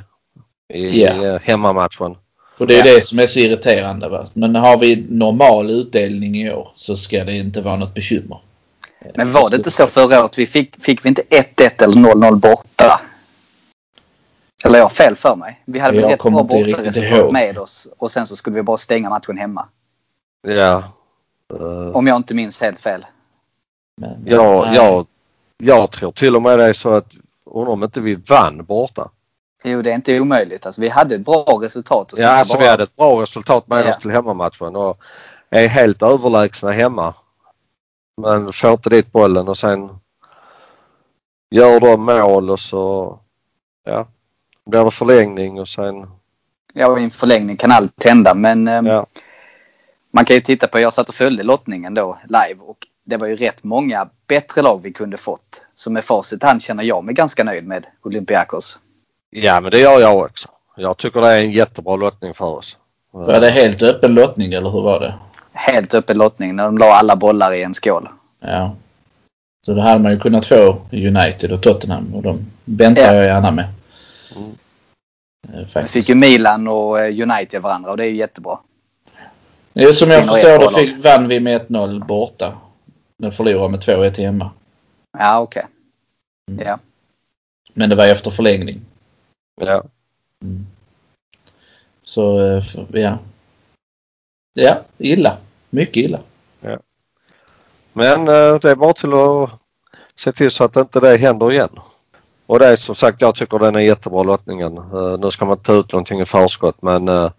i Ja. eh, hemmamatchen. Och det är det som är så irriterande. Va? Men har vi normal utdelning i år så ska det inte vara något bekymmer. Men var det inte så förra året? Vi fick, fick vi inte 1-1 eller 0-0 borta? Eller jag har fel för mig. Vi hade väl rätt bra bortaresultat med oss. Och sen så skulle vi bara stänga matchen hemma. Ja. Eh, Om jag inte minns helt fel. Men, Ja, nej. jag, jag tror till och med det är så att undrar om inte vi vann borta. Jo, det är inte omöjligt. Alltså, vi hade ett bra resultat. Ja, så alltså bara- vi hade ett bra resultat med Ja. oss till hemmamatchen och är helt överlägsna hemma. Men får inte dit bollen och sen gör de mål och så ja, blir det förlängning och sen Ja, i en förlängning kan allt hända. Men ehm, ja. man kan ju titta på, jag satt och följde lottningen då live och det var ju rätt många bättre lag vi kunde fått. Så med facit hand känner jag mig ganska nöjd med Olympiakos. Ja men det gör jag också. Jag tycker det är en jättebra lottning för oss. Var det helt öppen lottning eller hur var det? Helt öppen lottning när de la alla bollar i en skål. Ja. Så då hade man ju kunnat få United och Tottenham och de väntar Ja. jag gärna med. Mm. Eh, Faktiskt. fick ju Milan och eh, United varandra och det är ju jättebra. Ja, som jag förstår det fick, vann vi med 1-0 borta. Men förlorade med 2-1 hemma. Ja, okej. Mm. Ja. Men det var efter förlängning. Ja. Mm. Så eh, ja. Ja, illa. Mycket illa. Men eh, det är bara till att se till så att inte det händer igen. Och det är som sagt, jag tycker den är jättebra lottningen. Eh, nu ska man ta ut någonting i förskott men eh,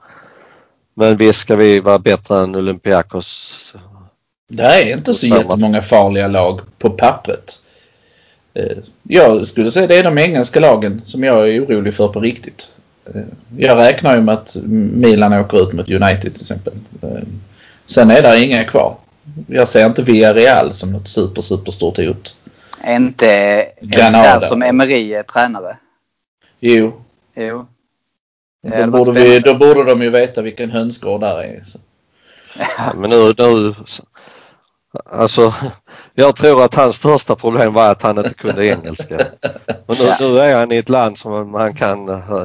men visst ska vi vara bättre än Olympiakos. Det är inte så jättemånga farliga lag på pappret. Jag skulle säga det är de engelska lagen som jag är orolig för på riktigt. Eh, Jag räknar ju med att Milan åker ut mot United till exempel. Eh, Sen är det inga kvar. Jag ser inte Villarreal som något super, superstort hot. Är inte Granada. där som Emery är tränare? Jo, Jo. Då borde, vi, då borde de ju veta vilken hönsgård där är. Så. Ja, men nu, nu alltså jag tror att hans största problem var att han inte kunde engelska. Men nu, Ja. nu är han i ett land som han kan eh,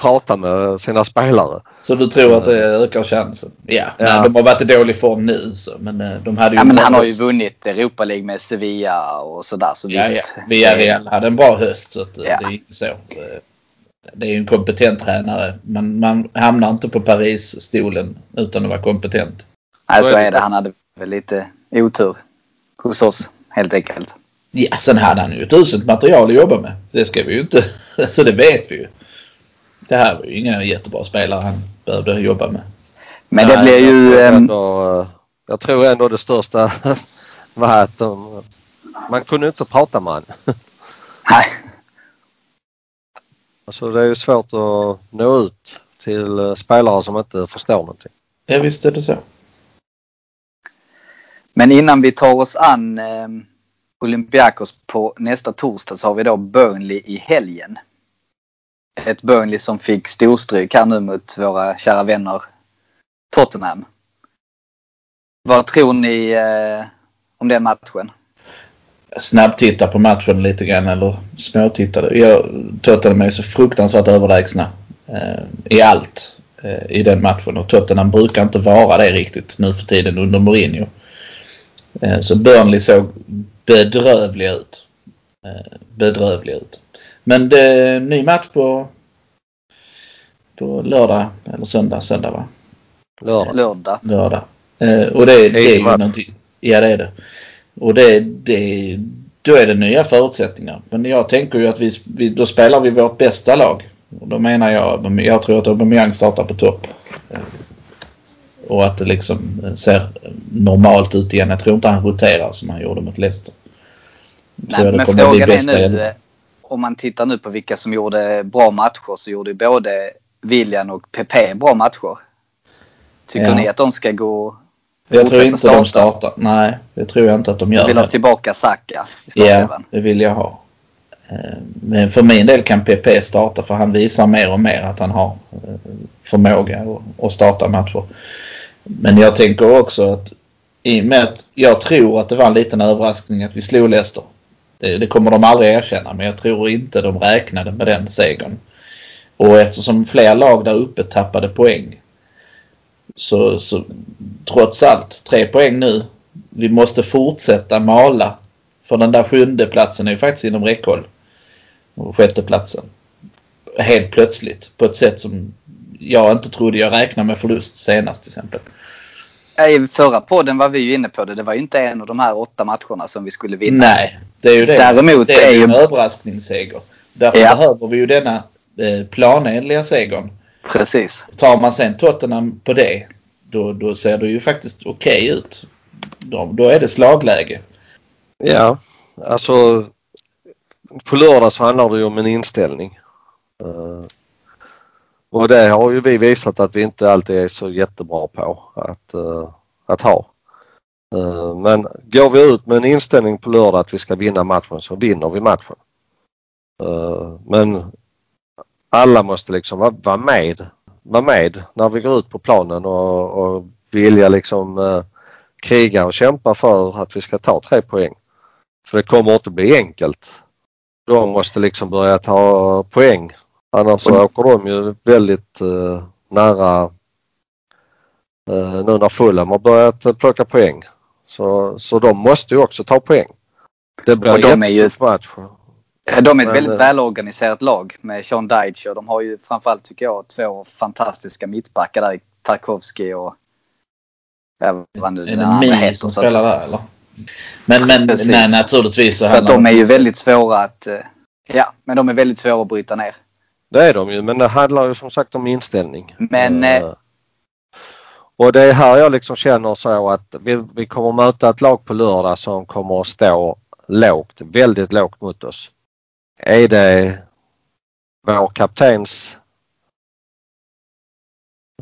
prata med sina spelare. Så du tror att det ökar chansen? Ja, Ja. Nej, de har varit i dålig form nu så, men eh, de hade ju Ja, en men han har ju höst. vunnit Europa League med Sevilla och sådär. Så Ja, visst. ja. Villarreal hade en bra höst så att, eh, Ja. det är inte så. Eh, Det är ju en kompetent tränare. Men man hamnar inte på Paris-stolen utan att vara kompetent. Nej, Så är det. Han hade väl lite otur hos oss helt enkelt. Ja, sen hade han ju ett uselt material att jobba med. Det ska vi ju inte... Så det vet vi ju. Det här var ju inga jättebra spelare han behövde jobba med. Men Nej, det blir jag ju... tror ehm, ändå, jag tror ändå det största var att de, man kunde inte prata med honom. Nej, Alltså det är ju svårt att nå ut till eh, spelare som inte förstår någonting. Ja, visst är det så. Men innan vi tar oss an eh, Olympiakos på nästa torsdag så har vi då Burnley i helgen. Ett Burnley som fick storstryk här nu mot våra kära vänner Tottenham. Vad tror ni eh, om den matchen? snabbtitta på matchen lite grann eller småtittade. Jag, Tottenham är så fruktansvärt överlägsna eh, i allt eh, i den matchen och Tottenham brukar inte vara det riktigt nu för tiden under Mourinho. Eh, så Burnley såg bedrövliga ut. Eh, bedrövliga ut. Men det är en ny match på, på lördag eller söndag, söndag va? Lördag. Lördag. lördag. Eh, och det, det är ju någonting. Ja det är det. Och det, det, då är det nya förutsättningar. Men jag tänker ju att vi, vi då spelar vi vårt bästa lag. Och då menar jag, jag tror att Aubameyang startar på topp. Eh, Och att det liksom ser normalt ut igen. Jag tror inte han roterar som han gjorde mot Leicester. Jag tror Nej, det men frågan är bästa nu, eh, om man tittar nu på vilka som gjorde bra matcher så gjorde ju både William och Pepe bra matcher. Tycker Ja. ni att de ska gå Jag tror inte de startar. Nej, det tror jag inte att de gör. vill ha tillbaka Saka i Ja, det vill jag ha. Eh, Men för min del kan PP starta för han visar mer och mer att han har eh, förmåga att- att starta matcher. Men jag tänker också att i och med att jag tror att det var en liten överraskning att vi slog Leicester. Det, det kommer de aldrig erkänna men jag tror inte de räknade med den segern. Och eftersom fler lag där uppe tappade poäng så, så trots allt, tre poäng nu. Vi måste fortsätta mala. För den där sjunde platsen är ju faktiskt inom räckhåll. Och sjätte platsen. Helt plötsligt på ett sätt som jag inte trodde jag räknade med förlust senast till exempel. I förra podden var vi ju inne på det. Det var ju inte en av de här åtta matcherna som vi skulle vinna. Nej, det är ju det. Däremot det är är ju en överraskningsseger. Därför Ja. behöver vi ju denna eh, planenliga segern. Precis. Tar man sen Tottenham på det, då, då ser det ju faktiskt okej ut. Då, då är det slagläge. Ja, alltså på lördag så handlar det ju om en inställning. Och det har ju vi visat att vi inte alltid är så jättebra på att, eh, att ha. Eh, men går vi ut med en inställning på lördag att vi ska vinna matchen så vinner vi matchen. Eh, men alla måste liksom vara, vara med. Vara med när vi går ut på planen och, och vilja liksom eh, kriga och kämpa för att vi ska ta tre poäng. För det kommer inte bli enkelt. De måste liksom börja ta poäng. Annars så åker de ju väldigt eh, nära eh, nu när Fulham har börjat plocka poäng. Så, så de måste ju också ta poäng. Det blir Och de är ju- match. De är ett väldigt eh, välorganiserat lag med Sean Dyche och de har ju framförallt tycker jag två fantastiska mittbackar där. Tarkovsky och vad nu Är den det andra heter. som spelar där eller? Men, men nej, naturligtvis så Så att de är ju väldigt svåra att... eh, Ja, men de är väldigt svåra att bryta ner. Det är de ju men det handlar ju som sagt om inställning. Men, eh, Och det är här jag liksom känner så att vi, vi kommer möta ett lag på lördag som kommer att stå lågt, väldigt lågt mot oss. Är det vår kaptens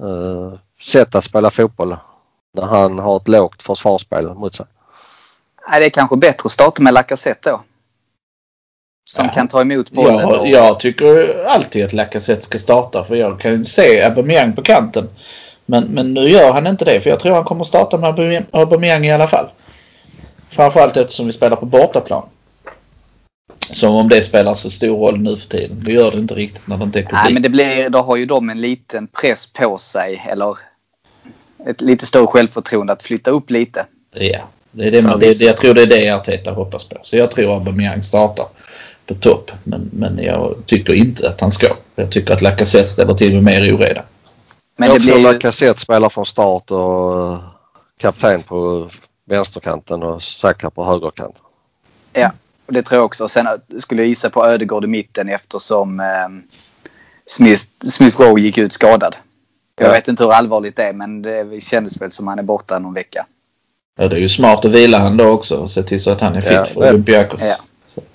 eh, sätt att spela fotboll när han har ett lågt försvarsspel mot sig? Nej, det är kanske bättre att starta med Lacazette då. Som Ja. kan ta emot bollen. Jag, och, jag tycker alltid att Lacazette ska starta för jag kan se Aubameyang på kanten. Men, men nu gör han inte det för jag tror han kommer starta med Aubame- Aubameyang i alla fall. Framförallt eftersom vi spelar på bortaplan. Som om det spelar så stor roll nu för tiden. Det gör det inte riktigt när det inte är publik. Nej, men det blir, då har ju de en liten press på sig. Eller ett lite större självförtroende att flytta upp lite. Ja, det är det, man, det, det, jag tror det är det Arteta hoppas på. Så jag tror Aubameyang startar på topp. Men, men jag tycker inte att han ska. Jag tycker att Lacazette ställer till med mer oreda. Men jag det tror blir ju, Lacazette spelar från start och eh, kapten på vänsterkanten och Saka på högerkanten. Ja, och det tror jag också. Sen skulle jag gissa på Ödegård i mitten eftersom eh, Smith, Smith Rowe gick ut skadad. Jag Ja. vet inte hur allvarligt det är men det kändes väl som han är borta någon vecka. Ja, det är ju smart att vila han då också och se till så att han är fit Ja, för Olympiakos. Ja.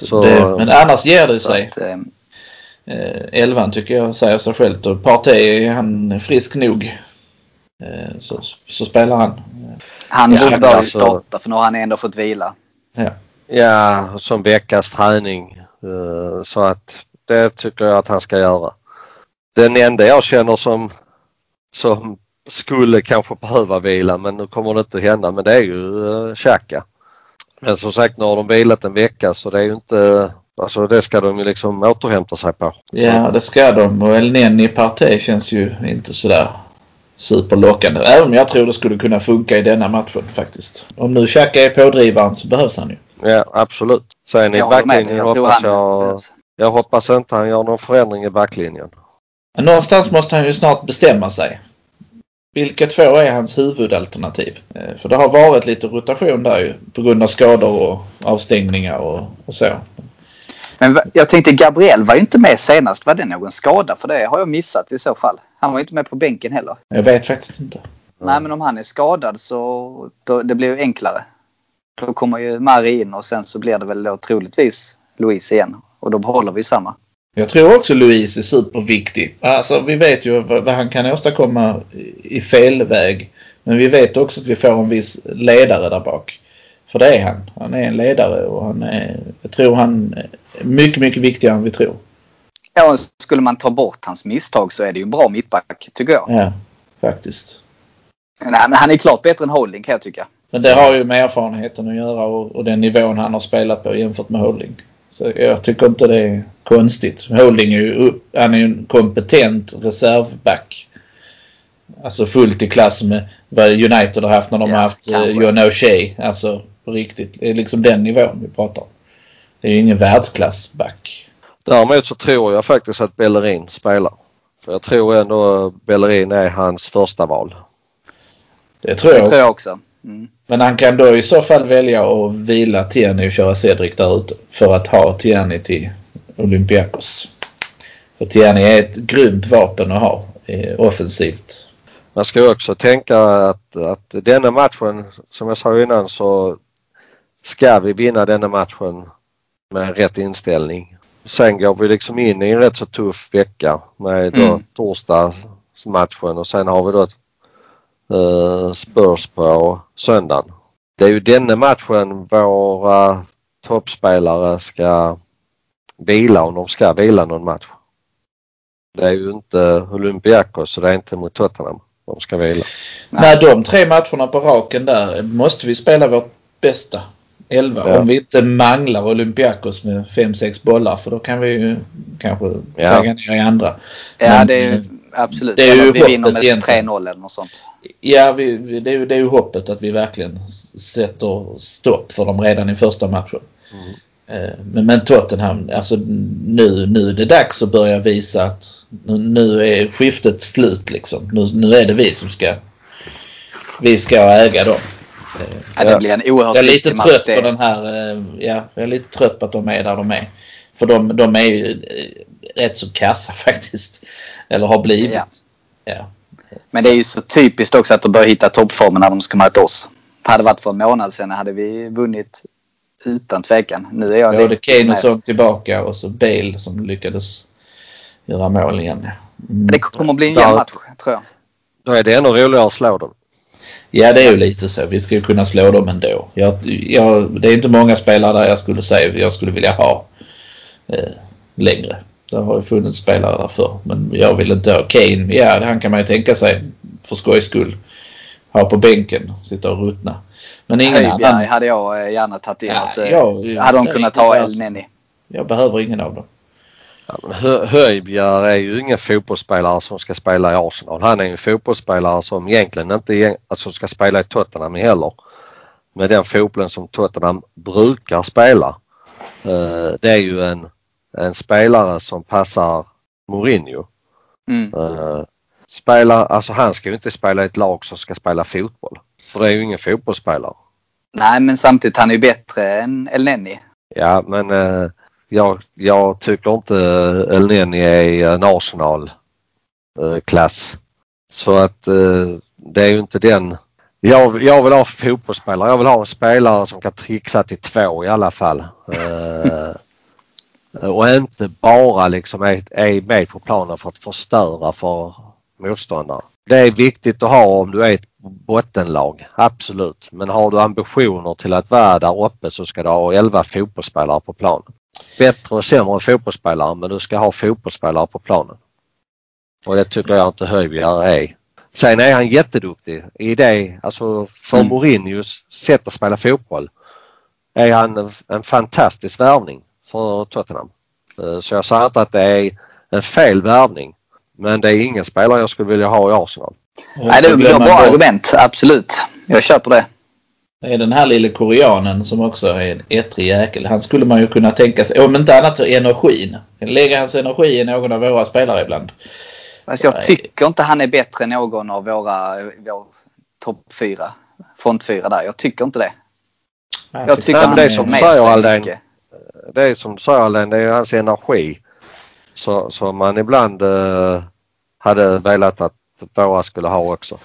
Så det, men annars ger det sig. att, eh, Eh, elvan tycker jag säger sig självt och Partey är han frisk nog. Eh, så, så spelar han. han Ja, borde alltså- starta för nu har han ändå fått vila. Ja. Ja, som veckas träning. Eh, Så att det tycker jag att han ska göra. Den enda jag känner som, som skulle kanske behöva vila men nu kommer det inte att hända men det är ju uh, Xhaka. Men som sagt nu har de vilat en vecka så det är ju inte, alltså det ska de ju liksom återhämta sig på. ja, det ska de. Och El Neni Partey känns ju inte sådär superlockande. Även om jag tror det skulle kunna funka i denna matchen faktiskt. Om nu Xhaka är pådrivaren så behövs han ju. Ja absolut. Sen i backlinjen Jag hoppas jag, jag hoppas inte han gör någon förändring i backlinjen. Någonstans måste han ju snart bestämma sig. Vilka två är hans huvudalternativ? Eh, För det har varit lite rotation där ju på grund av skador och avstängningar och, och så. Men jag tänkte Gabriel var ju inte med senast. Var det någon skada? För det har jag missat i så fall. Han var ju inte med på bänken heller. Jag vet faktiskt inte. Nej men om han är skadad så då, det blir ju enklare. Då kommer ju Mari in och sen så blir det väl då troligtvis Louise igen. Och då behåller vi samma. Jag tror också Louise är superviktig. Alltså vi vet ju vad, vad han kan åstadkomma i i fel väg. Men vi vet också att vi får en viss ledare där bak. För det är han. Han är en ledare och han är, jag tror han är mycket, mycket viktigare än vi tror. Ja, skulle man ta bort hans misstag så är det ju en bra mittback tycker jag. Ja, faktiskt. Nej, men han är klart bättre än Holding kan jag tycka. Men det har ju med erfarenheten att göra och, och den nivån han har spelat på jämfört med Holding. Så jag tycker inte det är konstigt. Holding är ju han är ju en kompetent reservback. Alltså fullt i klass med vad United har haft när de Ja, har haft uh, John O'Shea. Alltså på riktigt. Det är liksom den nivån vi pratar om. Det är ju ingen världsklassback. Däremot så tror jag faktiskt att Bellerin spelar. För jag tror ändå Bellerin är hans första val. Det tror Det jag tror också. jag också. Mm. Men han kan då i så fall välja att vila Tierney och köra Cedric där ute. För att ha Tierney till Olympiakos. För Tierney är ett grymt vapen att ha eh, offensivt. Man ska ju också tänka att, att denna matchen, som jag sa innan, så ska vi vinna denna matchen med rätt inställning. Sen går vi liksom in i en rätt så tuff vecka med då Mm. torsdagsmatchen och sen har vi då eh, Spurs på söndagen. Det är ju denna matchen våra toppspelare ska vila om de ska vila någon match. Det är ju inte Olympiakos så det är inte mot Tottenham de ska vila. Nej, de tre matcherna på raken där måste vi spela vårt bästa. 11. Ja. Om vi inte manglar Olympiakos med 5-6 bollar för då kan vi ju kanske Ja. tagga ner i andra. Ja, Men, det är absolut. det är ju vi vinner hoppet med egentligen. 3-0 eller något sånt. Ja, vi, det, är ju, det är ju hoppet att vi verkligen sätter stopp för dem redan i första matchen. Mm. Eh, Men, men Tottenham, alltså nu, nu är det dags att börja visa att nu, nu är skiftet slut liksom. Nu, nu är det vi som ska vi ska äga dem. Eh, Ja, det blir en oerhört Jag är lite trött på den här, eh, ja, jag är lite trött på att de är där de är. För de, de är ju eh, rätt så kassa faktiskt. Eller har blivit. Ja. Ja. Men det är ju så typiskt också att de börjar hitta toppformen när de ska möta oss. Hade det varit för en månad sedan hade vi vunnit utan tvekan. Nu är jag Både Kane och Son tillbaka och så Bale som lyckades göra mål igen. Mm. Det kommer att bli en jämn match, tror jag. Då är det ännu roligare att slå dem. Ja, det är ju lite så. Vi ska ju kunna slå dem ändå. Jag, jag, det är inte många spelare där jag skulle säga jag skulle vilja ha eh, längre. Det har ju funnits spelare där förr. Men jag vill inte ha Kane. Ja, han kan man ju tänka sig för skojs skull. Ha på bänken, sitta och ruttna. Men ingen Höjbjerg annan. hade jag eh, gärna tagit in. Ja, och så jag- hade de kunnat ta. El Neni. Jag behöver ingen av dem. Ja, men Hö- Höjbjerg är ju ingen fotbollsspelare som ska spela i Arsenal. Han är ju en fotbollsspelare som egentligen inte alltså ska spela i Tottenham heller. Med den fotbollen som Tottenham brukar spela. Eh, Det är ju en, en spelare som passar Mourinho. Mm. Eh, Spelar, alltså han ska ju inte spela i ett lag som ska spela fotboll. För det är ju ingen fotbollsspelare. Nej, men samtidigt han är ju bättre än El Neni. Ja men eh, jag, jag tycker inte Elneni är en Arsenal-klass. Så att eh, det är ju inte den. Jag, jag vill ha fotbollsspelare. Jag vill ha en spelare som kan trixa till två i alla fall. Eh, och inte bara liksom är, är med på planen för att förstöra för motståndare. Det är viktigt att ha om du är ett bottenlag, absolut. Men har du ambitioner till att vara där uppe så ska du ha 11 fotbollsspelare på planen. Bättre och sämre fotbollsspelare men du ska ha fotbollsspelare på planen. Och det tycker jag inte Höjbjerg är. Sen är han jätteduktig i det, alltså för Mm. Mourinhos sätt att spela fotboll är han en, en fantastisk värvning för Tottenham. Eh, Så jag säger inte att det är en fel värvning. Men det är ingen spelare jag skulle vilja ha i Arsenal. Nej, det är bra argument. Absolut. Jag köper det. Det är den här lille koreanen som också är en ettrig jäkel. Han skulle man ju kunna tänka sig, om inte annat så energin. Lägga hans energi i någon av våra spelare ibland. Alltså jag tycker inte han är bättre än någon av våra vår topp fyra. Front fyra där. Jag tycker inte det. Jag tycker Nej, men han det är som med säger. Det är som du säger Allen, det är hans energi. Så, som man ibland eh, hade velat att våra skulle ha också.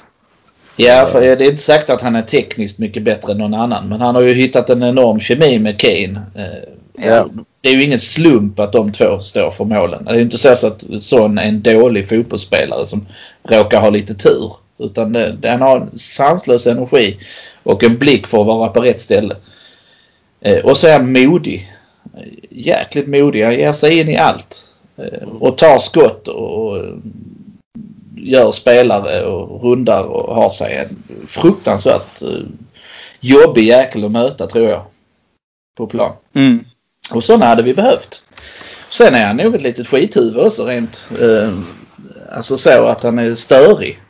Ja, för det är inte sagt att han är tekniskt mycket bättre än någon annan. Men han har ju hittat en enorm kemi med Kane. Eh, Ja. Det är ju ingen slump att de två står för målen. Det är ju inte så att Son är en dålig fotbollsspelare som råkar ha lite tur. Utan det, han har en sanslös energi och en blick för att vara på rätt ställe. Eh, och så är han modig. Eh, Jäkligt modig. Han ger sig in i allt. Eh, och tar skott och gör spelare och rundar och har sig en fruktansvärt eh, jobbig jäkel att möta tror jag. På plan. Mm. Och sådana hade vi behövt. Sen är han nog ett litet skithuvud också rent. Eh, alltså så att han är störig.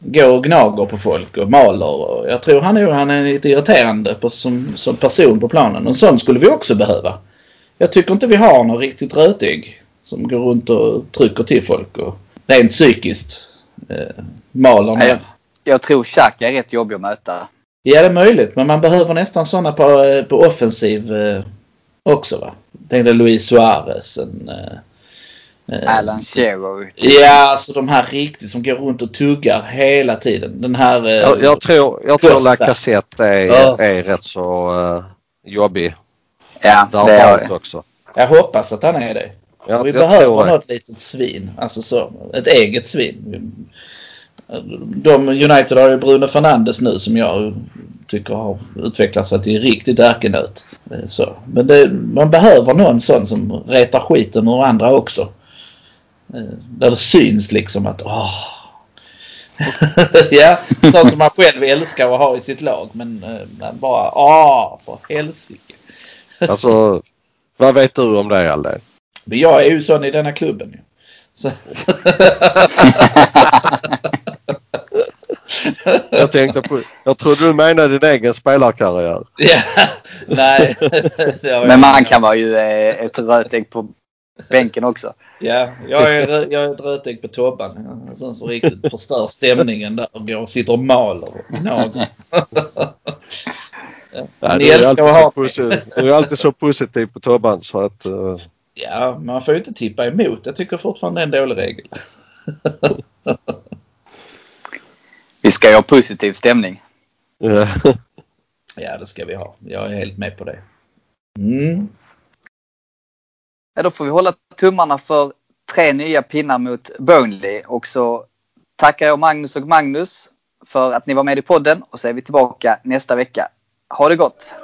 Går och gnager på folk och maler. Och jag tror han är, han är lite irriterande på, som, som person på planen. Och sån skulle vi också behöva. Jag tycker inte vi har någon riktigt rötägg som går runt och trycker till folk och rent psykiskt eh, maler ner. Jag, jag tror Xhaka är rätt jobbig att möta. Ja, det är möjligt. Men man behöver nästan sådana på, eh, på offensiv eh, också. va? Tänkte Luis Suarez. En, eh, eh, Alan Shearer. Ja, alltså de här riktigt som går runt och tuggar hela tiden. Den här... Eh, Jag, jag tror, jag tror Costa. Lacazette är, Ja. är rätt så uh, jobbig. Ja, Där det är har jag. också. Jag hoppas att han är det. Jag, vi behöver det. något litet svin. Alltså så, ett eget svin. De, United har ju Bruno Fernandes nu som jag tycker har utvecklat sig till riktigt ärkenöt. Eh, Så. Men det, man behöver någon sån som retar skiten ur andra också. Eh, Där det syns liksom att åh. ja, sånt som man själv älskar att ha i sitt lag. Men eh, man bara åh för helsike. Alltså, vad vet du om det Alde? Men jag är ju sån i denna klubben. ju. Så. Jag tänkte på, jag trodde du menade din egen spelarkarriär. ja, nej. Men man kan vara ju eh, ett rötägg på bänken också. Ja, jag är, jag är ett rötägg på Tobban. Ja, En sån som riktigt förstör stämningen där och går och sitter och maler och gnager. Ja, Ni du, är alltid så positiv, du är alltid så positiv på Tobban så att... eh, Ja, man får ju inte tippa emot. Jag tycker fortfarande det är en dålig regel. Vi ska ju ha positiv stämning. Ja, det ska vi ha. Jag är helt med på det. Mm. Ja, då får vi hålla tummarna för tre nya pinnar mot Burnley. Och så tackar jag Magnus och Magnus för att ni var med i podden och så är vi tillbaka nästa vecka. Ha det gott!